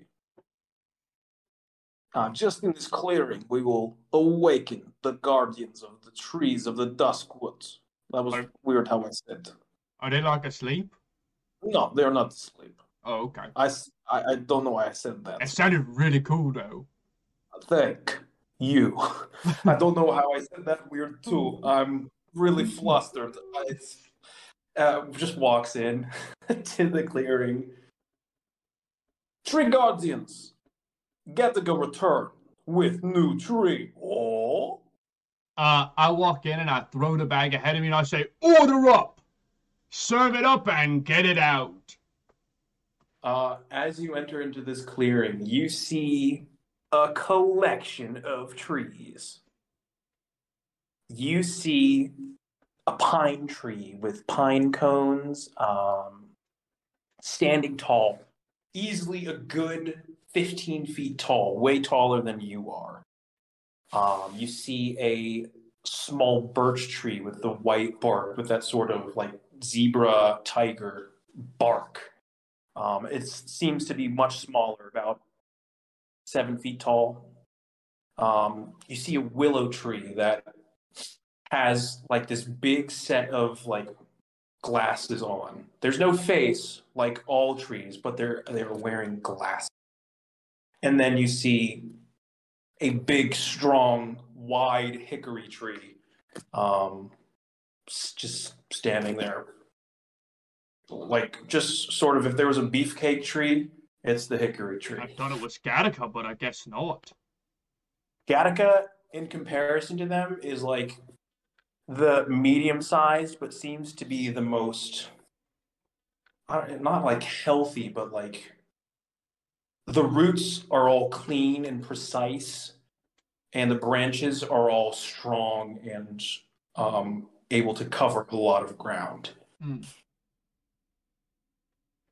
Uh, just in this clearing, we will awaken the guardians of the trees of the dusk woods. That was Are- weird how I said. Are they like asleep? No, they are not asleep. Oh, okay. I don't know why I said that. It sounded really cool though. Thank you. I don't know how I said that weird too. I'm really flustered. It's, uh, just walks in to the clearing. Tree guardians, get to go return with new tree. Oh. Uh, I walk in and I throw the bag ahead of me and I say, "Order up, serve it up, and get it out." Uh, as you enter into this clearing, you see a collection of trees. You see a pine tree with pine cones um, standing tall, easily a good 15 feet tall, way taller than you are. Um, you see a small birch tree with the white bark, with that sort of like zebra tiger bark. Um, it seems to be much smaller, about seven feet tall. Um, you see a willow tree that has like this big set of like glasses on. There's no face like all trees, but they're they're wearing glasses. And then you see a big, strong, wide hickory tree, um, just standing there. like just sort of if there was a beefcake tree, it's the hickory tree. I thought it was Gattica, but I guess not. Gattica, in comparison to them, is like the medium sized, but seems to be the most don't- like healthy, but like the roots are all clean and precise, and the branches are all strong and um, able to cover a lot of ground. Hmm.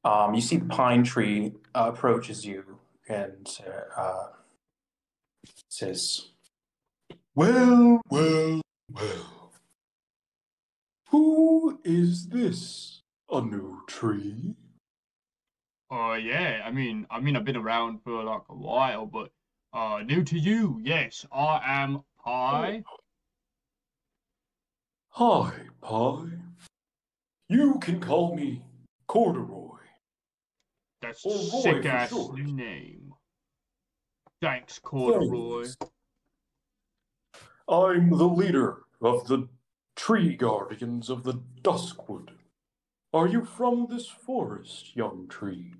Um, you see the pine tree uh, approaches you and uh, says, Well, well, well. Who is this? A new tree? Uh, yeah. I mean, I mean, I've been around for like a while, but uh, new to you. Yes, I am Pye. Hi, Pye. You can call me Corduroy. That's Or a sick ass short. name. Thanks, Corduroy. I'm the leader of the Tree Guardians of the Duskwood. Are you from this forest, young tree?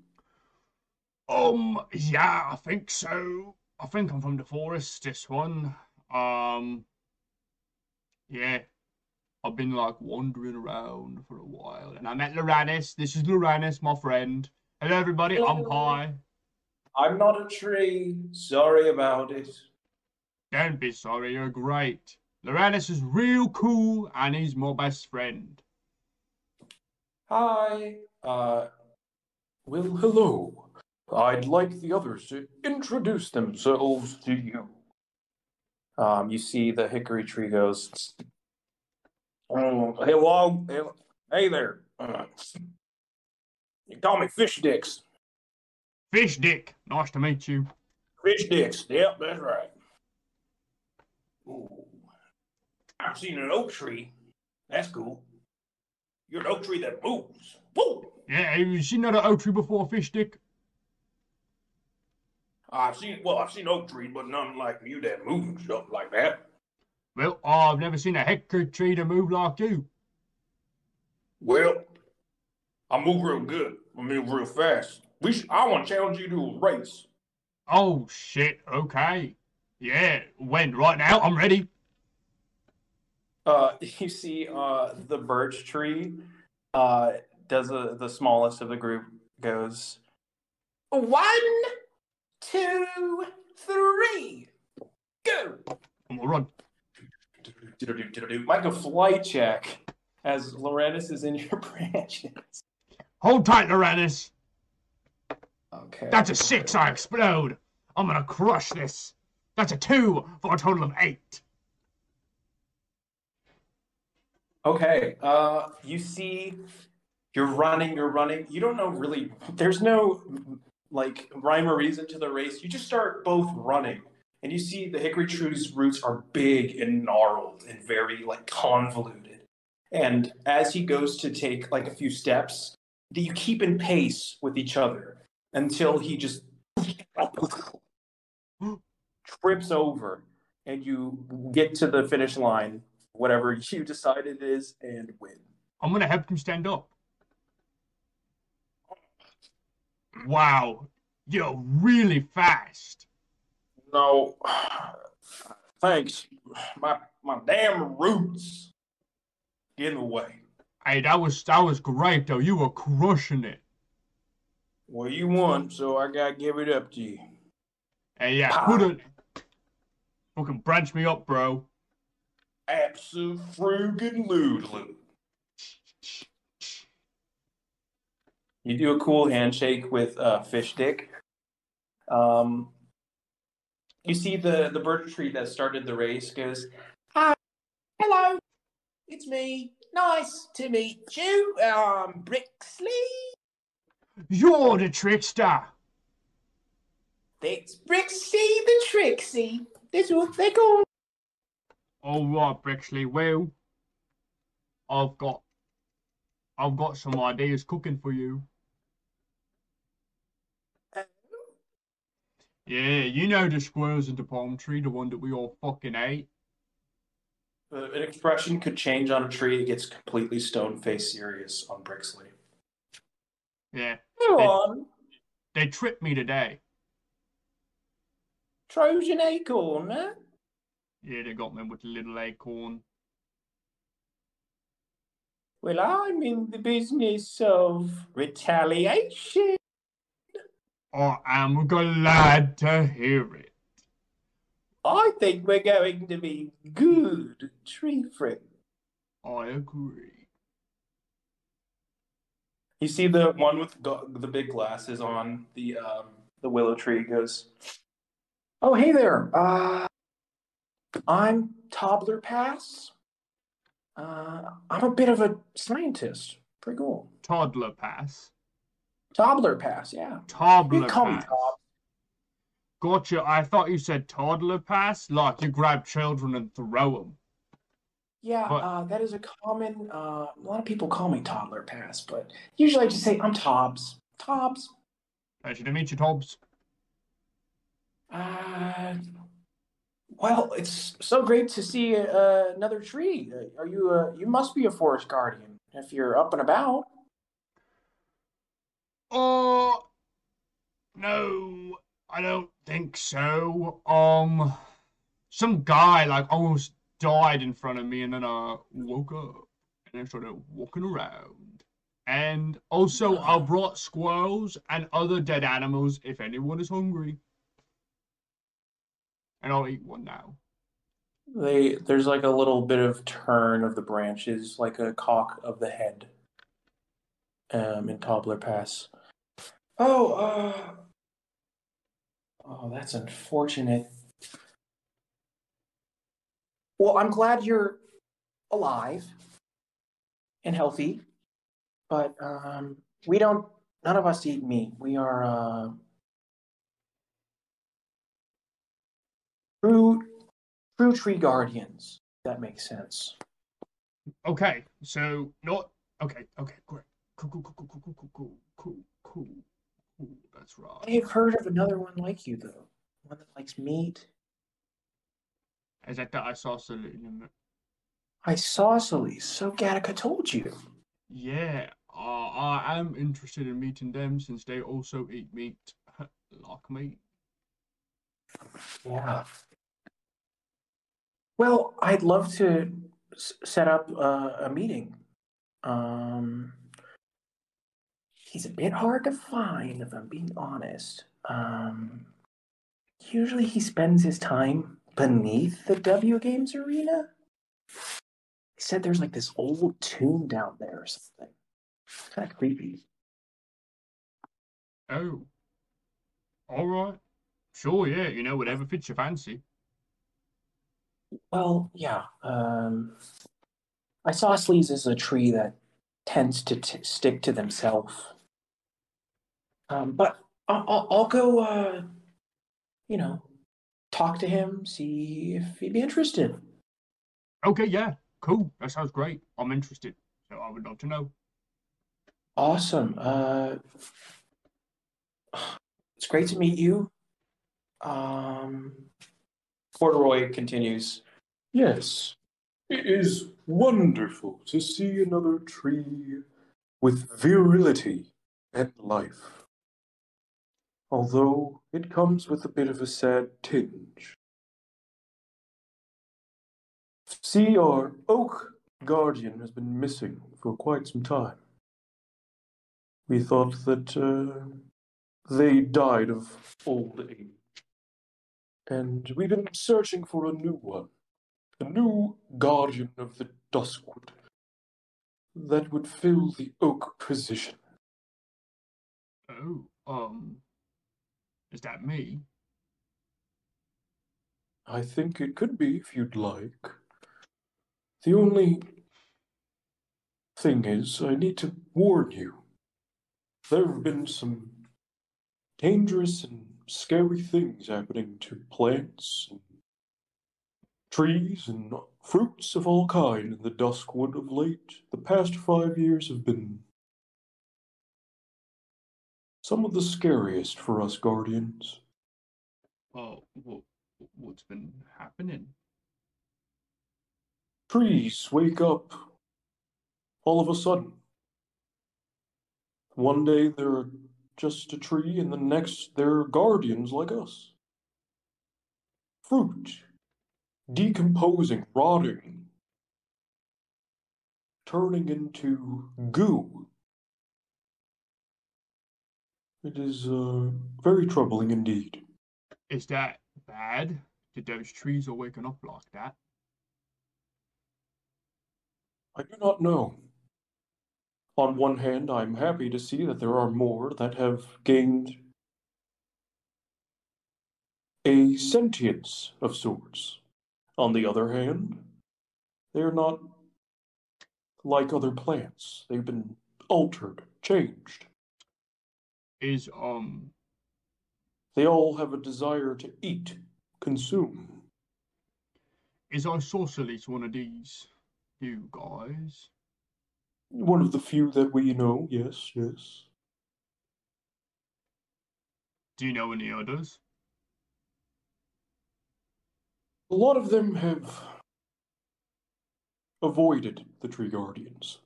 Um, yeah, I think so. I think I'm from the forest. This one. Um, yeah. I've been like wandering around for a while, and I met Loranes. This is Loranes, my friend. Hello, everybody. I'm Hello. Pye. I'm not a tree. Sorry about it. Don't be sorry. You're great. Loranes is real cool, and he's my best friend. Hi. Uh, well, hello. I'd like the others to introduce themselves to you. Um, you see the hickory tree goes. Oh, hello, Hel- hey there. Uh, you call me Fish Dicks. Fish Dick. Nice to meet you. Fish Dicks. Yep, that's right. Ooh. I've seen an oak tree. That's cool. You're an oak tree that moves. Woo! Yeah, have you seen another oak tree before, Fish Dick? I've seen well, I've seen oak trees, but none like you that move and stuff like that. Well, I've never seen a hickory tree to move like you. Well, I move real good. I move real fast. We sh- I want to challenge you to a race. Oh shit, okay. Yeah, when? Right now? I'm ready. Uh, you see, uh, the birch tree, uh, does a, the smallest of the group goes one, two, three, go. I'm gonna run. Make a flight check as Loranes is in your branches. Hold tight, Loranes. Okay. That's a six, I explode. I'm gonna crush this. That's a two for a total of eight. Okay. Uh, you see, you're running, you're running. You don't know really. There's no like rhyme or reason to the race. You just start both running, and you see the hickory tree's roots are big and gnarled and very like convoluted. And as he goes to take like a few steps, do you keep in pace with each other until he just trips over, and you get to the finish line whatever you decide it is and win. I'm gonna help him stand up. Wow, you're really fast. No, thanks. My my damn roots get in the way. Hey, that was that was great though. You were crushing it. Well, you won, so I gotta give it up to you. Hey, yeah, ah. put it. Fucking branch me up, bro. Absolutely. You do a cool handshake with uh, Fish Dick. Um, you see the the birch tree that started the race goes. Hi. Hello. It's me. Nice to meet you. Um, Brixley. You're the trickster. It's Brixie the Trixie. That's what they call. All right, Brixley. Well, I've got, I've got some ideas cooking for you. Yeah, you know the squirrels in the palm tree, the one that we all fucking ate. An expression could change on a tree. It gets completely stone faced serious on Brixley. Yeah, Go They- on. they tripped me today. Trojan acorn, huh? Yeah, they got me with a little acorn. Well, I'm in the business of retaliation. I am glad to hear it. I think we're going to be good tree friends. I agree. You see the one with go- the big glasses on the um, the willow tree goes. Oh, hey there. Uh, I'm Toddler Pass. Uh, I'm a bit of a scientist. Pretty cool. Toddler pass. Toddler Pass, yeah. You Toddler can call pass. Todd. Gotcha. I thought you said toddler pass, like you grab children and throw them. Yeah, But- uh, that is a common. Uh, a lot of people call me Toddler Pass, but usually I just say I'm Tobbs. Tobbs. Pleasure to meet you, Tobbs. Uh, well, it's so great to see uh, another tree. Uh, Are you? Uh, you must be a forest guardian if you're up and about. Oh, no, I don't think so. Um, some guy like almost died in front of me, and then I woke up and I started walking around. And also, I brought squirrels and other dead animals if anyone is hungry. And I'll eat one now. They there's like a little bit of turn of the branches, like a cock of the head. Um, in Toddler Pass. Oh, uh, oh, that's unfortunate. Well, I'm glad you're alive and healthy, but um, we don't. None of us eat meat. We are uh, true, true tree guardians. if That makes sense. Okay, so not okay. Okay, great. Cool, cool, cool, cool, cool, cool, cool, cool, cool, cool. That's right. I have heard of another one like you though. One that likes meat. Is that the isosceles? Isosceles. So Gattica told you. Yeah, uh, I am interested in meeting them since they also eat meat like me. Yeah. Well, I'd love to s- set up uh, a meeting. Um, he's a bit hard to find, if I'm being honest. Um, usually he spends his time beneath the W Games arena. He said there's like this old tomb down there or something. Kind of creepy. Oh, all right. Sure, yeah. You know, whatever fits your fancy. Well, yeah. Um, isosceles is a tree that tends to t- stick to themselves. Um, but I'll, I'll, I'll go, uh, you know, talk to him, see if he'd be interested. Okay, yeah, cool. That sounds great. I'm interested. So I would love to know. Awesome. Uh, it's great to meet you. Um, Corduroy continues. Yes, it is wonderful to see another tree with virility and life. Although it comes with a bit of a sad tinge. See, our oak guardian has been missing for quite some time. We thought that uh, they died of old age. And we've been searching for a new one a new guardian of the Duskwood that would fill the oak position. Oh, um, is that me? I think it could be if you'd like. The only thing is, I need to warn you. There have been some dangerous and scary things happening to plants and trees and fruits of all kind in the Duskwood of late. The past five years have been some of the scariest for us guardians. Oh, what, what's been happening? Trees wake up all of a sudden. One day they're just a tree, and the next they're guardians like us. Fruit, decomposing, rotting, turning into goo. It is uh, very troubling indeed. Is that bad? Did those trees are waking up like that? I do not know. On one hand, I'm happy to see that there are more that have gained a sentience of sorts. On the other hand, they're not like other plants. They've been altered, changed. Is um They all have a desire to eat, consume. is our isosceles one of these you guys? One of the few that we know, yes, yes. Do you know any others? A lot of them have avoided the Tree Guardians.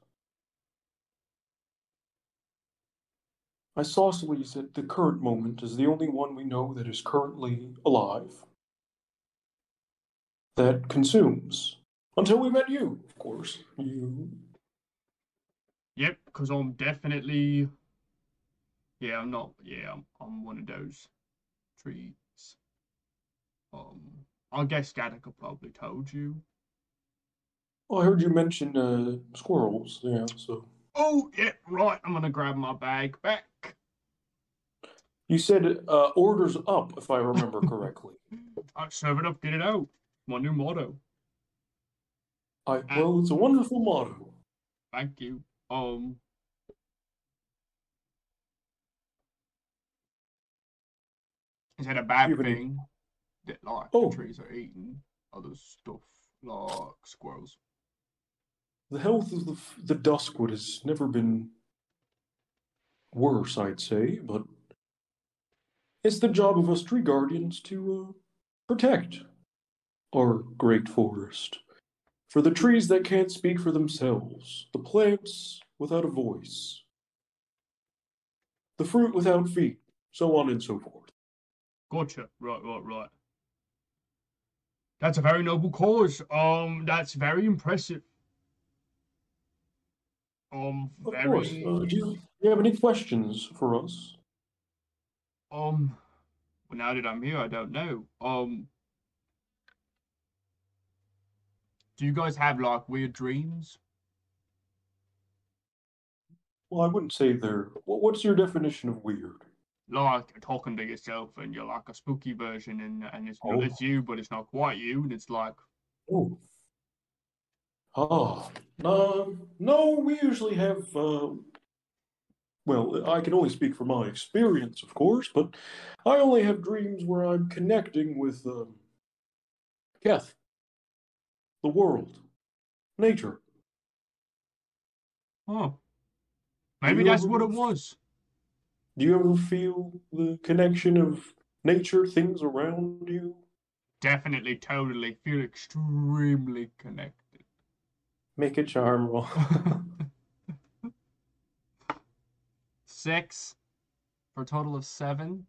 Isosceles at the current moment is the only one we know that is currently alive. That consumes. Until we met you, of course. You Yep, because I'm definitely. Yeah, I'm not. Yeah, I'm, I'm one of those trees. Um, I guess Gattica probably told you. well, I heard you mention uh, squirrels, yeah, so Oh, yeah, right. I'm gonna grab my bag back. you said uh, orders up, if I remember correctly. I serve it up, get it out. My new motto. I well, it's a wonderful motto. Thank you. Um. Is that a bad thing that like Oh. trees are eating other stuff like squirrels? The health of the the duskwood has never been worse, I'd say, but it's the job of us tree guardians to uh, protect our great forest. For the trees that can't speak for themselves, the plants without a voice, the fruit without feet, so on and so forth. Gotcha. Right, right, right. That's a very noble cause. Um, that's very impressive. Um, Of very. course. Uh, do, you, do you have any questions for us? Um, well, now that I'm here, I don't know. Um, do you guys have like weird dreams? Well, I wouldn't say they're. What's your definition of weird? Like talking to yourself and you're like a spooky version and and it's Oh. it's you, but it's not quite you, and it's like Oh. Ah, um, no, we usually have, uh, well, I can only speak from my experience, of course, but I only have dreams where I'm connecting with, um, Keth, the world, nature. oh, maybe that's ever- what it was. Do you ever feel the connection of nature, things around you? Definitely, totally feel extremely connected. Make a charm roll. Six for a total of seven.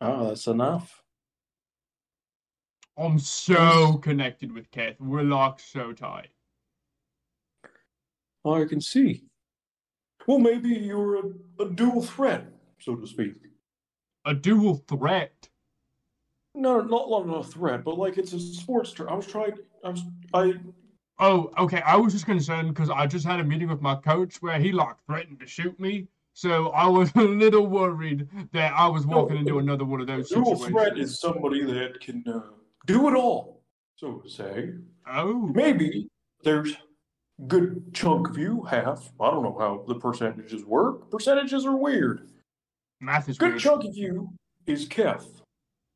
Oh, that's enough. I'm so connected with Keth. We're like so tight. I can see. Well, maybe you're a, a dual threat, so to speak. A dual threat. No, not not a threat, but like it's a sports term. I was trying. I was. I. Oh, okay. I was just concerned because I just had a meeting with my coach where he like threatened to shoot me. So I was a little worried that I was walking into another one of those Dual situations. threat is somebody that can uh, do it all, so to say. Oh, Maybe there's good chunk of you, half. I don't know how the percentages work. Percentages are weird. math is Good weird. chunk of you is Keth.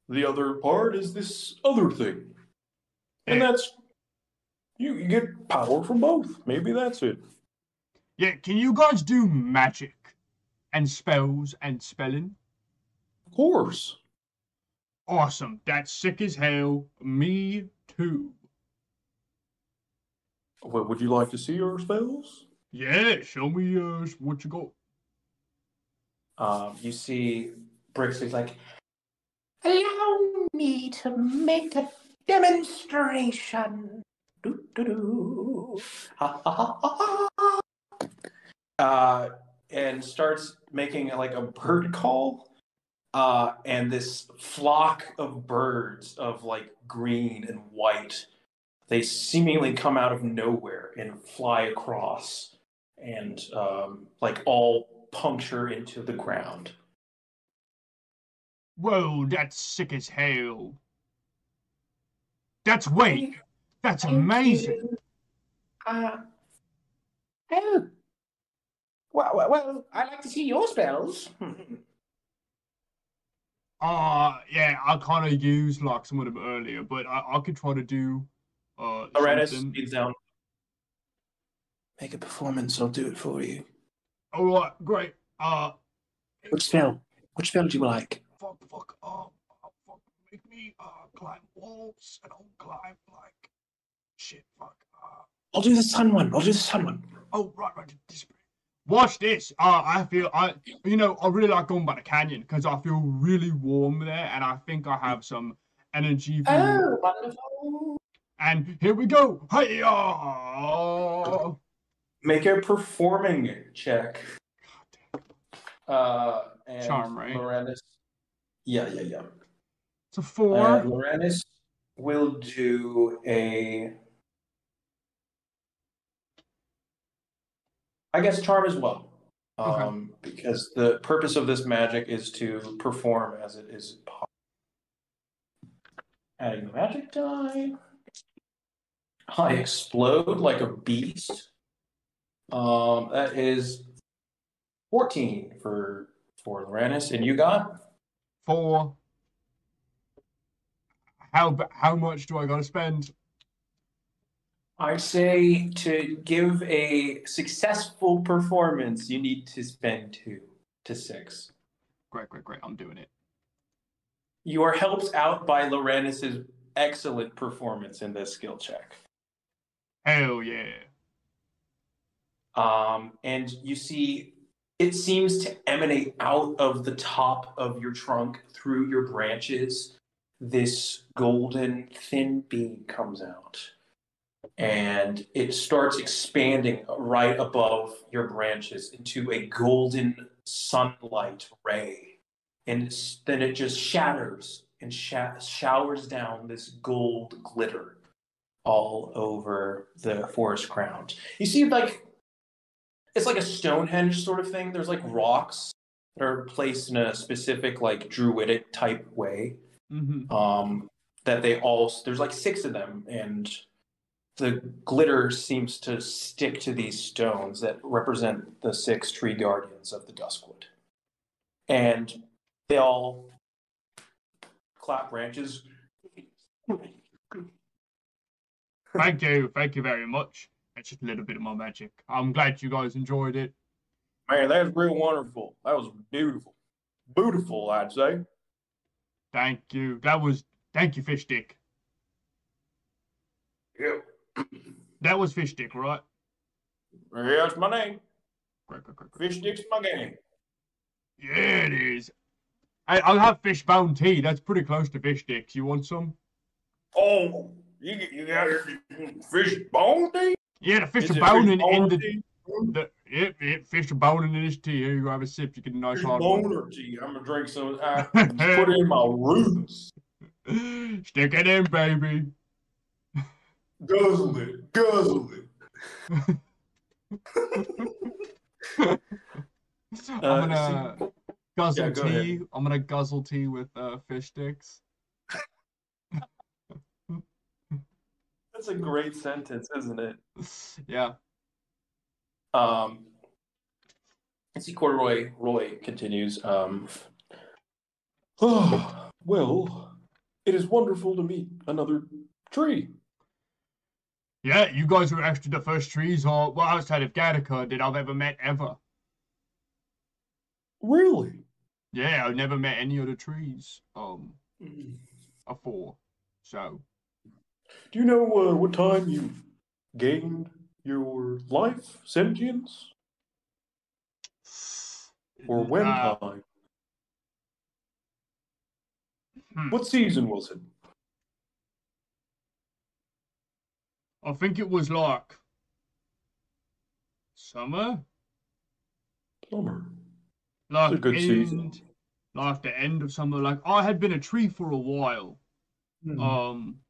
The other part is this other thing, and Yeah. that's you. You get power from both. Maybe that's it. Yeah, can you guys do magic and spells and spelling? Of course. Awesome. That's sick as hell. Me too. What would you like to see our spells? Yeah, show me uh what you got. Um, you see Bricks is like, Allow me to make a demonstration. Do, do, do. ha ha ha ha ha. Uh, and starts making like a bird call. Uh, and this flock of birds of like green and white, they seemingly come out of nowhere and fly across and um, like all puncture into the ground. Whoa, that's sick as hell. That's wait, that's Thank amazing. you. Uh, oh. Well, well, well, I'd like to see your spells. Uh yeah, I kind of used like some of them earlier, but I, I could try to do uh Loranes something. speeds down. Make a performance, I'll do it for you. All right, great. Uh, Which spell? Which spell do you like? fuck, fuck, uh, uh, fuck, make me uh climb walls and I'll climb like shit. Fuck. Uh, I'll do the sun one. I'll do the sun one. oh right, right. This. Watch this. Uh, I feel I, you know, I really like going by the canyon because I feel really warm there, and I think I have some energy. For Oh, wonderful. And here we go. Hey, Make a performing check. Uh, and Charm, right? Loranes. Yeah, yeah, yeah. It's a four. And Loranes will do a. I guess charm as well. Okay. Um, because the purpose of this magic is to perform as it is possible. Adding the magic die. I explode like a beast. Um, that is 14 for for Loranes, and you got Four. How how much do I gotta spend? I say to give a successful performance, you need to spend two to six. Great, great, great. I'm doing it. You are helped out by Loranes's excellent performance in this skill check. Hell yeah. Um, and you see, it seems to emanate out of the top of your trunk through your branches. This golden thin beam comes out, and it starts expanding right above your branches into a golden sunlight ray, and it's, then it just shatters and sha- showers down this gold glitter all over the forest ground. You see, like it's like a Stonehenge sort of thing. There's like rocks that are placed in a specific like druidic type way. Mm-hmm. Um, that they all there's like six of them, and the glitter seems to stick to these stones that represent the six tree guardians of the Duskwood, and they all clap branches. Thank you, thank you very much. That's just a little bit of my magic. I'm glad you guys enjoyed it. Man, that was real wonderful. That was beautiful, beautiful, I'd say. Thank you. That was thank you, fish dick. Yeah, That was fish Dick, right? yeah, that's my name. Great, great, great, great. Fish Dick's my game. Yeah, it is. I, I'll have fish bone tea. That's pretty close to fish sticks. You want some? Oh, you you got fish bone tea? Yeah, the fish Is are it in the, tea? the yep, yep, fish are boning in this tea. Here you go, have a sip. You get a nice Fish hard one. boner tea. I'm gonna drink some. I put it in my roots. Stick it in, baby. Guzzle it. Guzzle it. I'm Uh, gonna guzzle Yeah, go ahead. tea. I'm gonna guzzle tea with uh, fish sticks. That's a great sentence, isn't it? Yeah. Um, let's see, Corduroy Roy continues. Um, Ah, well, it is wonderful to meet another tree. Yeah, you guys were actually the first trees, or well, outside of Gattica, that I've ever met ever. Really? Yeah, I've never met any other trees. Um, before. So, Do you know uh, what time you gained your life sentience? or when Uh, time? hmm. What season was it? I think it was like summer, Summer. like It's a good end, season. like the end of summer. Like I had been a tree for a while, Hmm. um,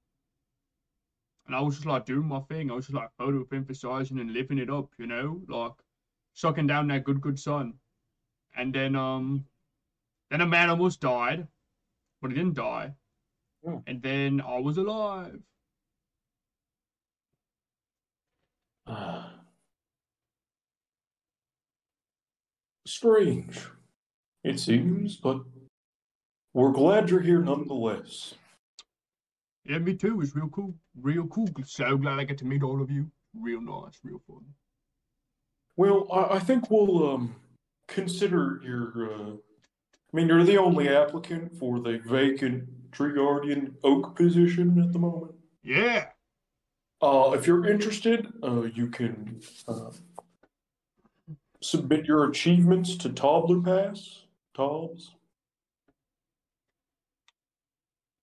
and I was just like doing my thing. I was just like photo emphasizing and living it up, you know, like sucking down that good, good sun. And then, um, then a man almost died, but he didn't die. Hmm. And then I was alive. Ah. Strange, it seems, but we're glad you're here nonetheless. Yeah, me too. It's real cool. Real cool. So glad I get to meet all of you. Real nice. Real fun. Well, I, I think we'll um consider your. Uh, I mean, you're the only applicant for the vacant tree guardian oak position at the moment. Yeah. Uh, if you're interested, uh, you can uh, submit your achievements to Toddler Pass. Tobbs.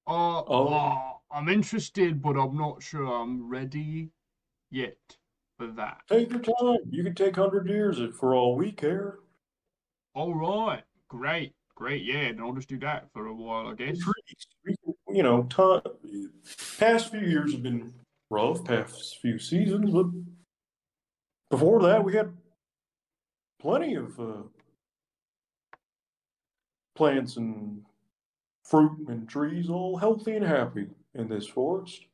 Uh, Oh. uh, I'm interested, but I'm not sure I'm ready yet for that. Take your time. You can take hundred years for all we care. All right. Great. Great. Yeah. Then I'll just do that for a while, I guess. You know, time. Past few years have been rough. Past few seasons, but before that, we had plenty of uh, plants and fruit and trees, all healthy and happy in this forest.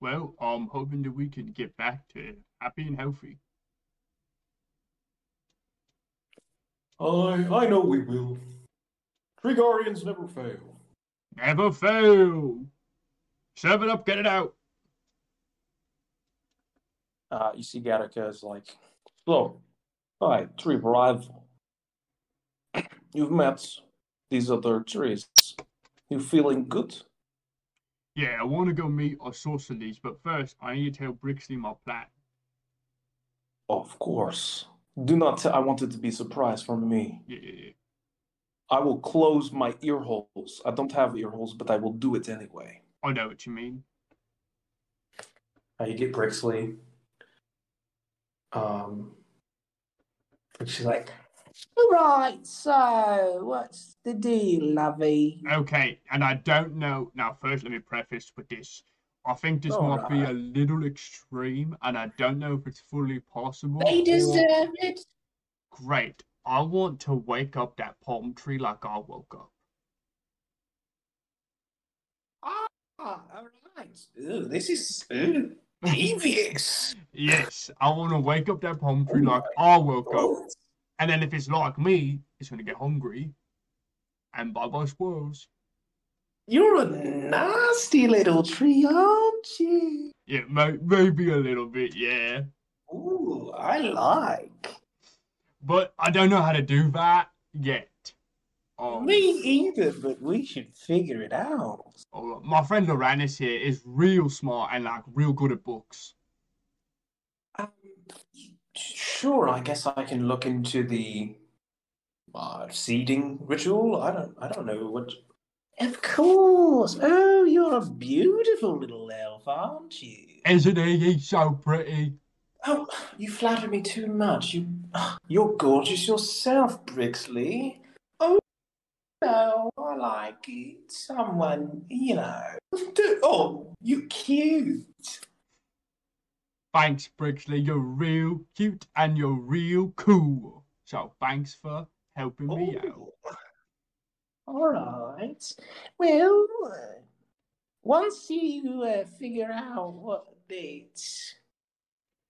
Well, I'm hoping that we can get back to happy and healthy. I I know we will. Tree guardians never fail. Never fail. Serve it up. Get it out. Uh, you see Gattica is like, so, hi, tree rival. You've met these other trees. You feeling good? Yeah, I want to go meet Isosceles, but first I need to tell Brixley my plan. Of course. Do not tell. I want it to be a surprise from me. Yeah, yeah, yeah. I will close my ear holes. I don't have ear holes, but I will do it anyway. I know what you mean. Uh, you get Brixley. Um, and she's like, Right, so what's the deal, lovey? Okay, and I don't know. Now, first, let me preface with this. I think this might be a little extreme, and I don't know if it's fully possible. They or- deserve it. Great. I want to wake up that palm tree like I woke up. Ah, all right. Ooh, this is ooh, devious. Yes, I want to wake up that palm tree Oh like I woke up. And then if it's like me, it's going to get hungry. And bye bye squirrels. You're a nasty little tree, aren't you? Yeah, may- maybe a little bit, yeah. Ooh, I like. But I don't know how to do that yet. Um, Me either, but we should figure it out. oh, my friend Loranes here is real smart and like real good at books. um, sure, I guess I can look into the uh, seeding ritual. I don't, I don't know what. Of course. Oh, you're a beautiful little elf, aren't you? Isn't he? He's so pretty. Oh, you flatter me too much. You, you're gorgeous yourself, Brixley. No, I like it. Someone, you know. Oh, you're cute. Thanks, Brixley. You're real cute and you're real cool. So thanks for helping me out. Oh. All right. Well, uh, once you uh, figure out what this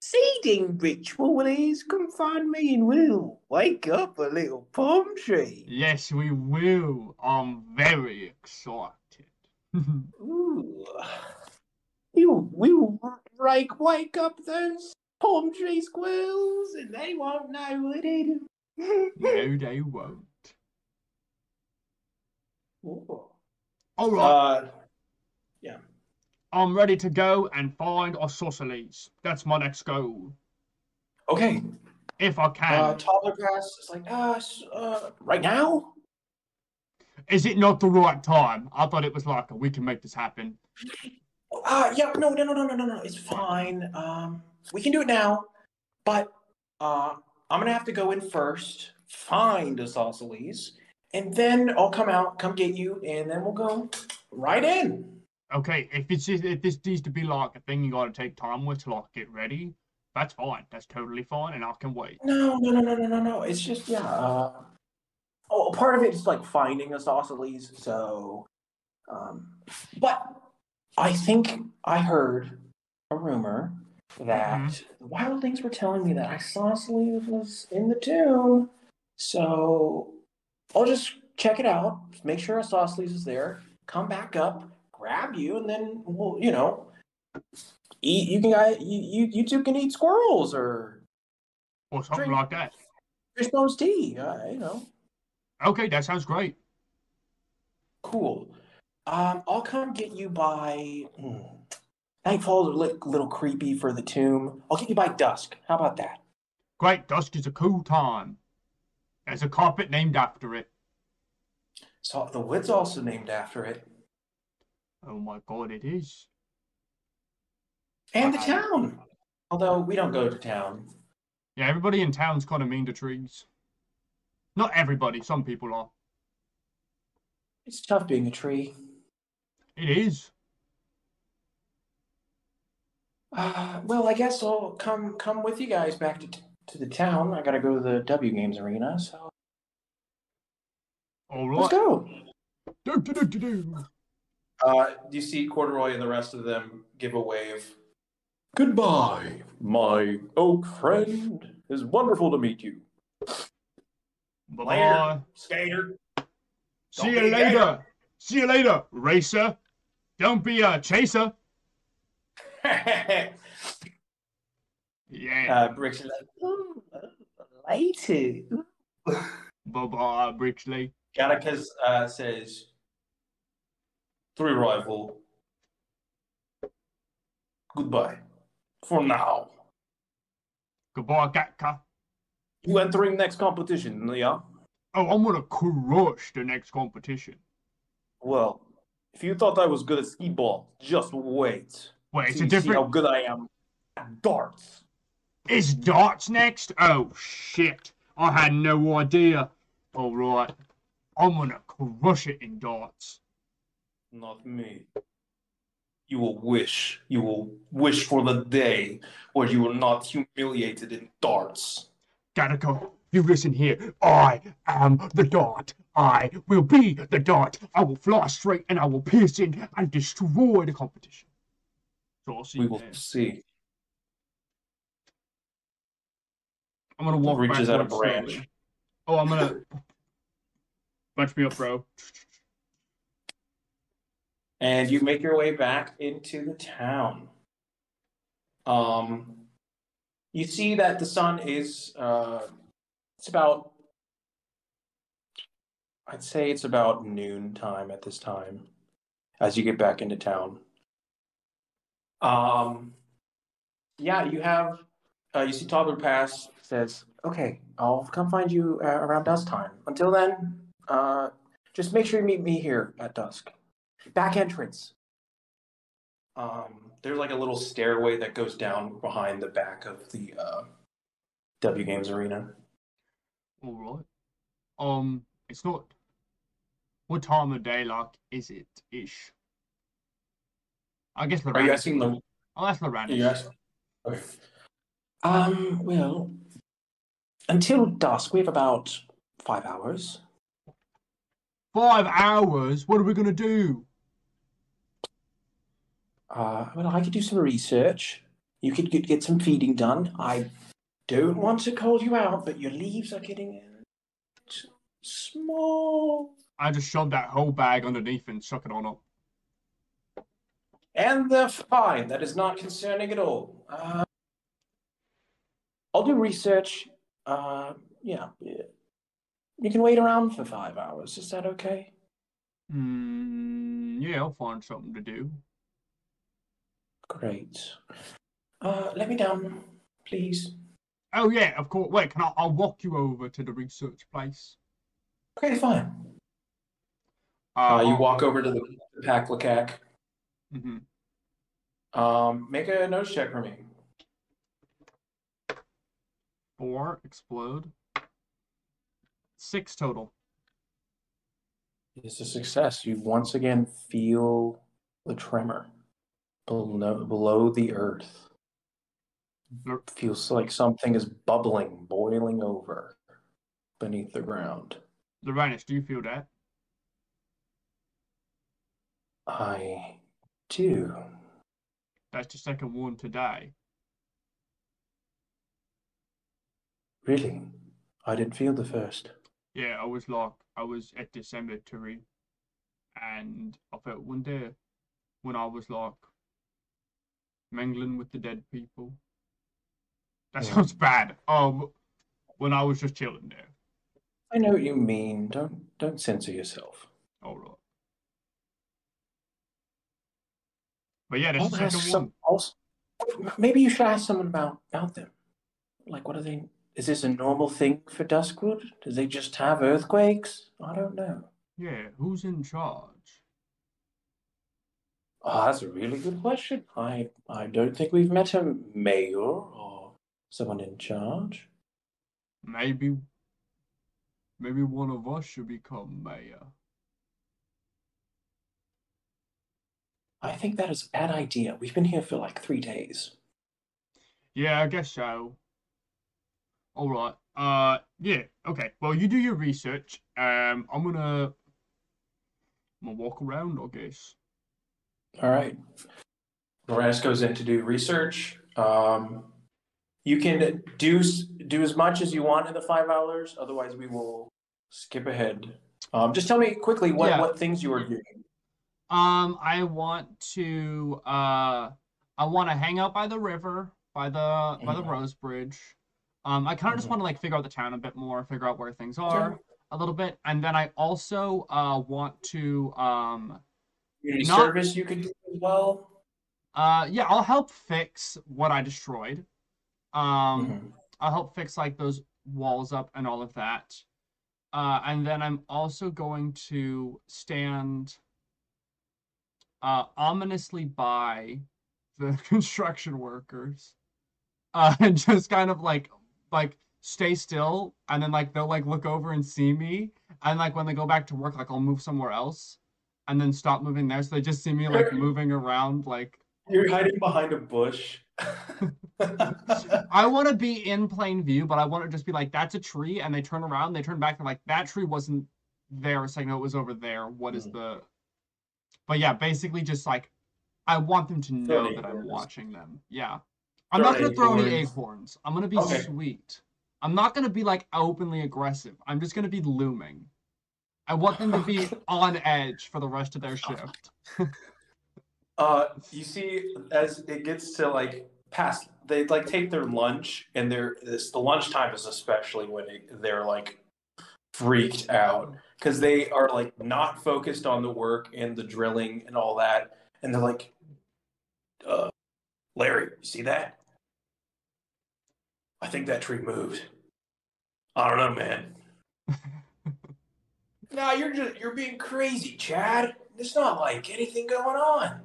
seeding ritual is, come find me and we'll wake up a little palm tree. Yes, we will. I'm very excited. Ooh. You will wake, wake up those palm tree squirrels and they won't know what it is. no, they won't. Ooh. All right. Uh, I'm ready to go and find Isosceles. That's my next goal. okay. if I can. Uh, toddler pass is like, uh, uh, right now? Is it not the right time? I thought it was like we can make this happen. Uh, yeah, no, no, no, no, no, no, no. It's fine. Um, we can do it now, but uh, I'm gonna have to go in first, find Isosceles, and then I'll come out, come get you, and then we'll go right in. Okay, if it's just, if this needs to be like a thing you got to take time with to like get ready, that's fine. That's totally fine, and I can wait. No, no, no, no, no, no, no. It's just yeah. Uh, oh, part of it is like finding Isosceles. So, um, but I think I heard a rumor that the wildlings were telling me that Isosceles was in the tomb. So I'll just check it out, make sure Isosceles is there, come back up, grab you, and then we'll, you know, eat. You can, you, you, you two can eat squirrels or Or something Drink. like that. Fishbone's tea. Uh, you know, Okay, that sounds great. cool. Um, I'll come get you by. Hmm, Nightfall's a li- little creepy for the tomb. I'll get you by dusk. How about that? Great, dusk is a cool time. There's a carpet named after it. So the wood's also named after it, Oh my god, it is. and the Wow. town. Although we don't go to town. Yeah, everybody in town's kind of mean to trees. Not everybody, some people are. It's tough being a tree. It is. Uh, well, I guess I'll come come with you guys back to t- to the town. I gotta go to the W Games arena, so All let's right. go. Do, do, do, do, do. Uh, do you see Corduroy and the rest of them give a wave? Goodbye, my oak friend. It's wonderful to meet you. Bye-bye. skater. See Don't you later. gator. See you later, racer. Don't be a chaser. Yeah. uh, Bricks is like, Ooh, later. Bye-bye, Brixley. Gattica's uh, says, three rival. Goodbye. For now. Goodbye, Gattica. You entering next competition, yeah? Oh, I'm gonna crush the next competition. Well, if you thought I was good at skee ball, just wait. Wait, it's a See how good I am at darts. Is darts next? Oh shit! I had no idea. All right, I'm gonna crush it in darts. Not me. You will wish. You will wish for the day where you are not humiliated in darts. Gattica, you listen here. I am the dart. I will be the dart. I will fly straight and I will pierce in and destroy the competition. So I'll see We will there. see. I'm gonna walk Reaches out a branch. slowly. Oh, I'm gonna bunch me up, bro. And you make your way back into the town. Um, you see that the sun is, uh, it's about, I'd say it's about noon time at this time as you get back into town. Um, yeah, you have, uh, you see Toddler Pass says, okay, I'll come find you uh, around dusk time. Until then, uh, just make sure you meet me here at dusk back entrance. Um, there's like a little stairway that goes down behind the back of the uh, W Games arena. All right. Um, it's not. What time of day, like, is it ish? I guess Are you asking the? Oh, that's Lorraine. Are you asking? Okay. Um. Well, until dusk, we have about five hours. Five hours. What are we gonna do? Uh, well, I could do some research. You could get, get some feeding done. I don't want to call you out, but your leaves are getting small. I just shoved that whole bag underneath and suck it on up. And they're fine. That is not concerning at all. Uh, I'll do research. Uh, yeah, yeah. You can wait around for five hours. Is that okay? Mm, yeah, I'll find something to do. Great. Uh, let me down, please. Oh yeah, of course. Wait, can I? I'll walk you over to the research place. Okay, fine. Uh, Uh, you walk over to the, the Pack hmm Um, make a nose check for me. Four explode. Six total. It's a success. You once again feel the tremor below, below the earth. There- Feels like something is bubbling, boiling over beneath the ground. The Loranes, do you feel that? I do. That's the second one today. Really? I didn't feel the first. Yeah, I was like, I was at December cemetery, and I felt one day when I was like mingling with the dead people. That Yeah. sounds bad. Um, when I was just chilling there. I know what you mean. Don't don't censor yourself. All right. But yeah, that's the second some, one. also, maybe you should ask someone about about them. Like, what are they? Is this a normal thing for Duskwood? Do they just have earthquakes? I don't know. Yeah, who's in charge? Oh, that's a really good question. I I don't think we've met a mayor or someone in charge. Maybe, maybe one of us should become mayor. I think that is a bad idea. We've been here for like three days. Yeah, I guess so. All right. Uh, yeah. Okay. Well, you do your research. Um, I'm gonna, I'm gonna walk around, I guess. All right. Loranes goes in to do research. Um, you can do do as much as you want in the five hours. Otherwise, we will skip ahead. Um, just tell me quickly what, Yeah. what things you are doing. Um, I want to, uh, I want to hang out by the river, by the by the Mhm. Rose Bridge. Um, I kind of just Mhm. want to like figure out the town a bit more, figure out where things are a little bit, and then I also uh want to um Community Not- service you could do as well. uh yeah I'll help fix what I destroyed. Um. Mhm. I'll help fix like those walls up and all of that. Uh, and then I'm also going to stand uh, ominously by the construction workers uh, and just kind of like like stay still and then like they'll like look over and see me and like when they go back to work like I'll move somewhere else and then stop moving there so they just see me like moving around like You're hiding behind a bush. I want to be in plain view, but I want to just be like, that's a tree, and they turn around, they turn back, they're like, that tree wasn't there a second ago, it was over there. What is Mhm. the? But yeah, basically just like, I want them to know that I'm watching them. Yeah, I'm Throw not gonna throw any acorns. acorns. I'm gonna be Okay. sweet. I'm not gonna be like openly aggressive. I'm just gonna be looming. I want them to be on edge for the rest of their shift. Uh, you see, as it gets to like past, they like take their lunch, and they're this the lunchtime is especially when it, they're like freaked out because they are like not focused on the work and the drilling and all that, and they're like, uh, "Larry, you see that? I think that tree moved. I don't know, man." nah, you're just you're being crazy, Chad. There's not like anything going on.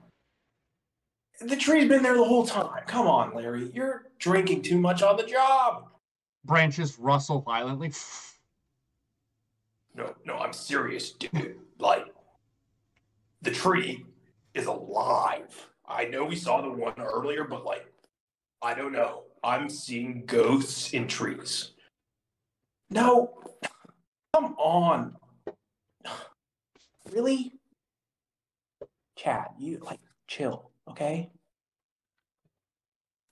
The tree's been there the whole time. Come on, Larry. You're drinking too much on the job. Branches rustle violently. No, no, I'm serious, dude. Like, the tree is alive. I know we saw the one earlier, but like, I don't know. I'm seeing ghosts in trees. No, come on. Really? Chad, you like chill, okay?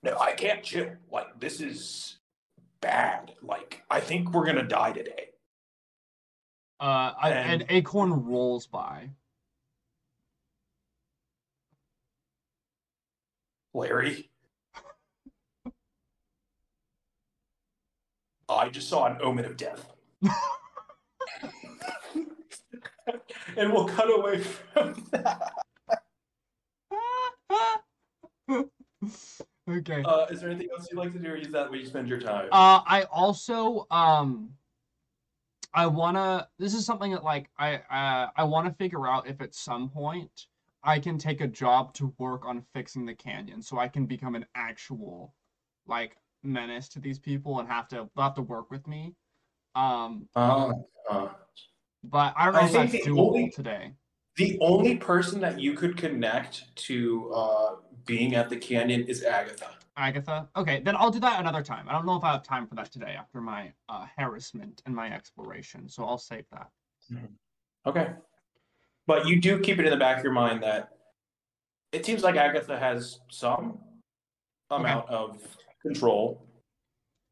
No, I can't chill. Like, this is bad. Like, I think we're gonna die today. Uh, I, And- an acorn rolls by. Larry. I just saw an omen of death. and we'll cut away from that. Okay. Uh, is there anything else you'd like to do, or is that where you spend your time? Uh, I also um, I wanna. This is something that like I uh, I want to figure out if at some point I can take a job to work on fixing the canyon, so I can become an actual like menace to these people and have to have to work with me. Um, Uh, uh, but I don't know I if think that's doable only- today. the only person that you could connect to uh, being at the canyon is Agatha. Agatha. Okay, then I'll do that another time. I don't know if I have time for that today after my uh, harassment and my exploration, so I'll save that. Okay. But you do keep it in the back of your mind that it seems like Agatha has some amount of control.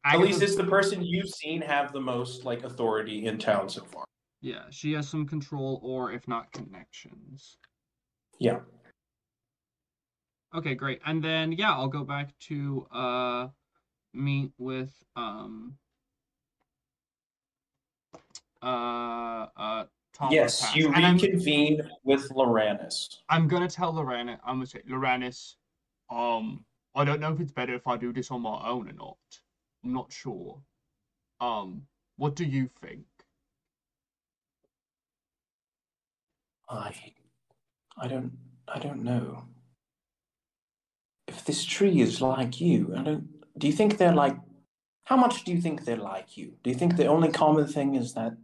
At least it's the person you've seen have the most like authority in town so far. Yeah, she has some control or if not connections. Yeah. Okay, great. And then yeah, I'll go back to uh meet with um uh uh Tom yes, you And I'm, reconvene with Loranes. I'm gonna tell Loranes I'm gonna say Loranes, um I don't know if it's better if I do this on my own or not. I'm not sure. Um, what do you think? I I don't I don't know. If this tree is like you, I don't do you think they're like how much do you think they're like you? Do you think the only common thing is that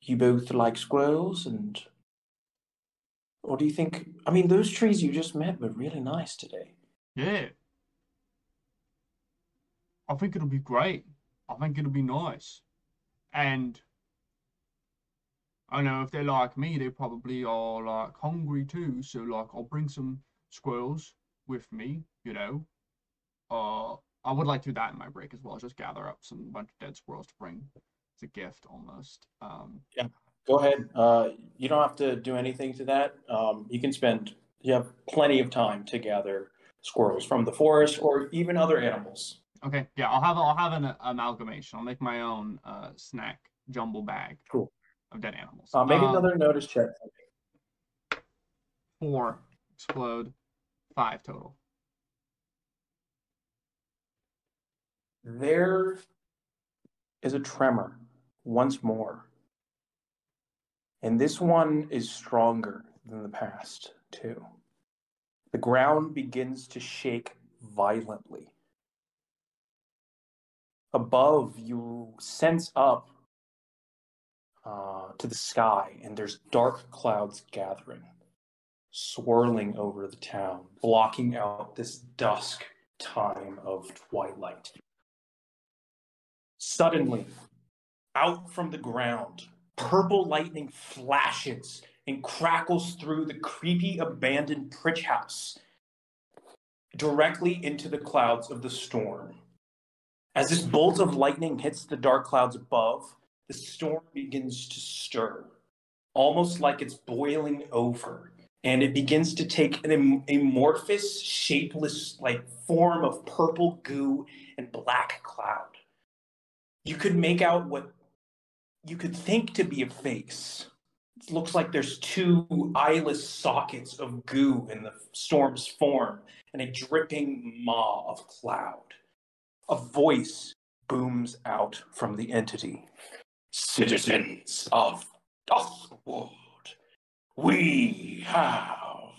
you both like squirrels and or do you think I mean those trees you just met were really nice today. Yeah. I think it'll be great. I think it'll be nice. And I know if they're like me, they probably are like hungry too. So like I'll bring some squirrels with me, you know. Uh I would like to do that in my break as well. Just gather up some bunch of dead squirrels to bring as a gift almost. Um yeah, Go ahead. Uh, you don't have to do anything to that. Um, you can spend you have plenty of time to gather squirrels from the forest or even other animals. okay, yeah, I'll have I'll have an amalgamation. I'll make my own uh snack jumble bag Cool. Of dead animals. Uh, make Um, another notice check. four explode, five total. There is a tremor once more. And this one is stronger than the past, too. The ground begins to shake violently. Above, you sense up uh, to the sky, and there's dark clouds gathering, swirling over the town, blocking out this dusk time of twilight. Suddenly, out from the ground, purple lightning flashes and crackles through the creepy abandoned Pritch house directly into the clouds of the storm. As this bolt of lightning hits the dark clouds above, the storm begins to stir, almost like it's boiling over, and it begins to take an amorphous, shapeless, like form of purple goo and black cloud. You could make out what you could think to be a face. It looks like there's two eyeless sockets of goo in the storm's form and a dripping maw of cloud. A voice booms out from the entity. Citizens of Duskwood, we have.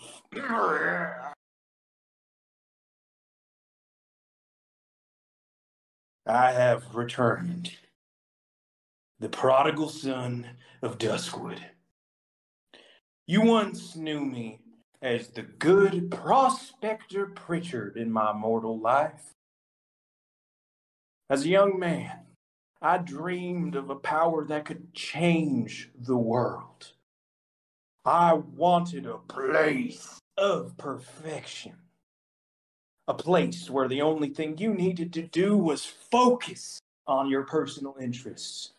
I have returned. The prodigal son of Duskwood. You once knew me as the good prospector Pritchard in my mortal life. As a young man, I dreamed of a power that could change the world. I wanted a place of perfection. A place where the only thing you needed to do was focus on your personal interests.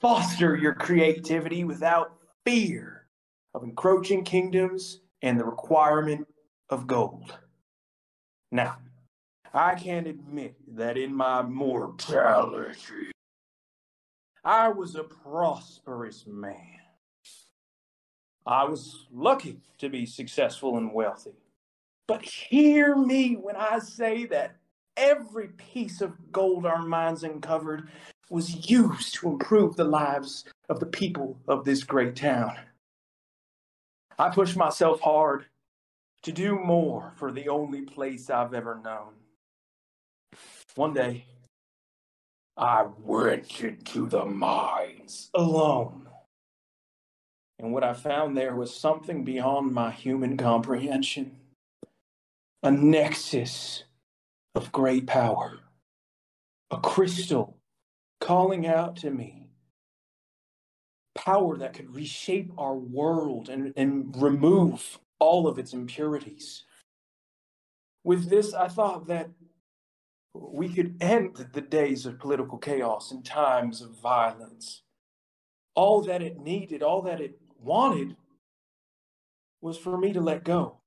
Foster your creativity without fear of encroaching kingdoms and the requirement of gold. Now, I can't admit that in my mortality, I was a prosperous man. I was lucky to be successful and wealthy. But hear me when I say that every piece of gold our minds uncovered was used to improve the lives of the people of this great town. I pushed myself hard to do more for the only place I've ever known. One day, I went into the mines alone. And what I found there was something beyond my human comprehension a nexus of great power, a crystal calling out to me power that could reshape our world and, and remove all of its impurities. With this, I thought that we could end the days of political chaos and times of violence. All that it needed, all that it wanted, was for me to let go,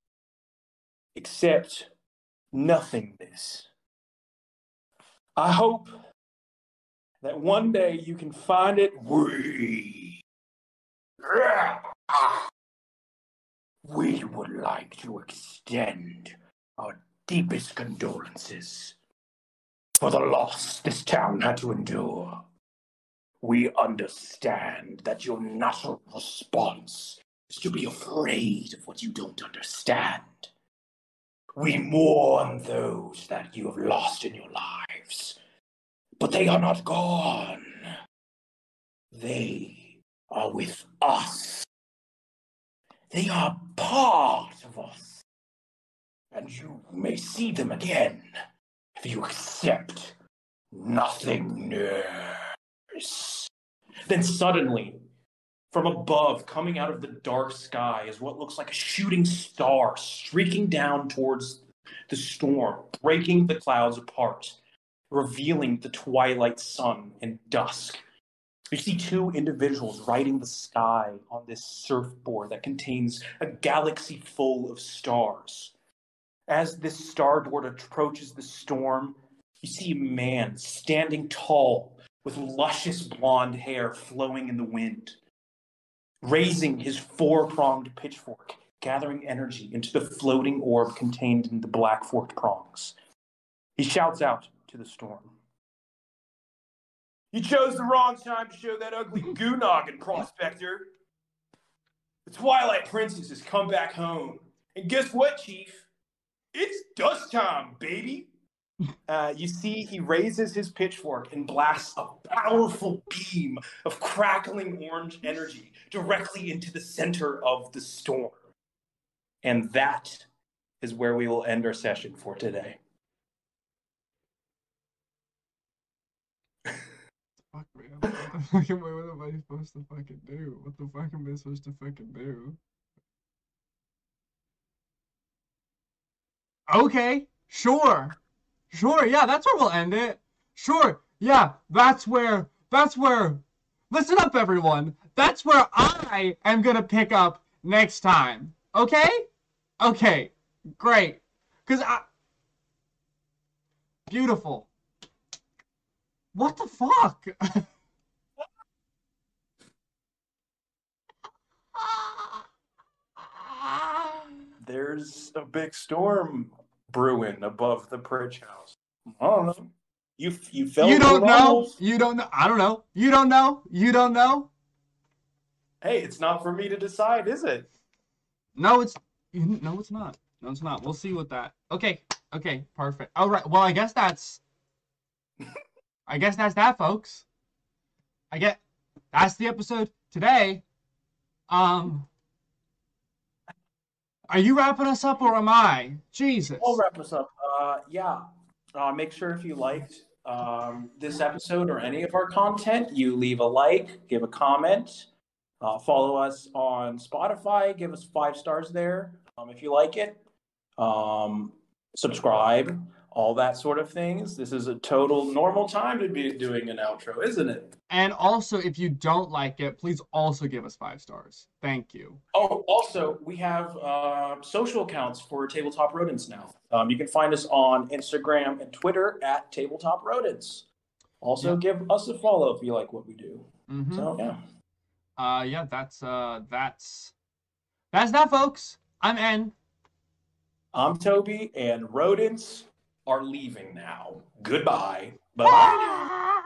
accept nothingness. I hope that one day you can find it. We, we would like to extend our deepest condolences for the loss this town had to endure. We understand that your natural response is to be afraid of what you don't understand. We mourn those that you have lost in your lives, but they are not gone. They are with us. They are part of us. And you may see them again you accept nothingness. Then suddenly, from above, coming out of the dark sky, is what looks like a shooting star streaking down towards the storm, breaking the clouds apart, revealing the twilight sun and dusk. You see two individuals riding the sky on this surfboard that contains a galaxy full of stars. As this starboard approaches the storm, you see a man standing tall with luscious blonde hair flowing in the wind, raising his four pronged pitchfork, gathering energy into the floating orb contained in the black forked prongs. He shouts out to the storm. You chose the wrong time to show that ugly goo noggin, Prospector. The Twilight Princess has come back home. And guess what, Chief? It's dust time, baby. Uh, you see, he raises his pitchfork and blasts a powerful beam of crackling orange energy directly into the center of the storm. And that is where we will end our session for today. Fuck, man. What am I supposed to fucking do? What the fuck am I supposed to fucking do? Okay, sure. Sure, yeah, that's where we'll end it. Sure, yeah, that's where, that's where, listen up, everyone. That's where I am gonna pick up next time. Okay? Okay, great. Because I. Beautiful. What the fuck? There's a big storm brewing above the Pritch house. I don't know. You you felt you don't know. You don't know. I don't know. You don't know. You don't know. Hey, it's not for me to decide, is it? No, it's no, it's not. No, it's not. We'll see with that. Okay. Okay. Perfect. All right. Well, I guess that's. I guess that's that, folks. I get that's the episode today. Um. Are you wrapping us up or am I? Jesus. I'll wrap us up. Uh, yeah. Uh, make sure if you liked um, this episode or any of our content, you leave a like, give a comment, uh, follow us on Spotify, give us five stars there um, if you like it, um, subscribe, all that sort of things. This is a total normal time to be doing an outro, isn't it? And also, if you don't like it, please also give us five stars. Thank you. Oh, also, we have uh, social accounts for Tabletop Rodents now. Um, you can find us on Instagram and Twitter at Tabletop Rodents. Also, Yeah. give us a follow if you like what we do. Mhm. So, yeah. Uh, yeah, that's uh, that's that's that, folks. I'm N. I'm Toby, and rodents are leaving now. Goodbye. Bye.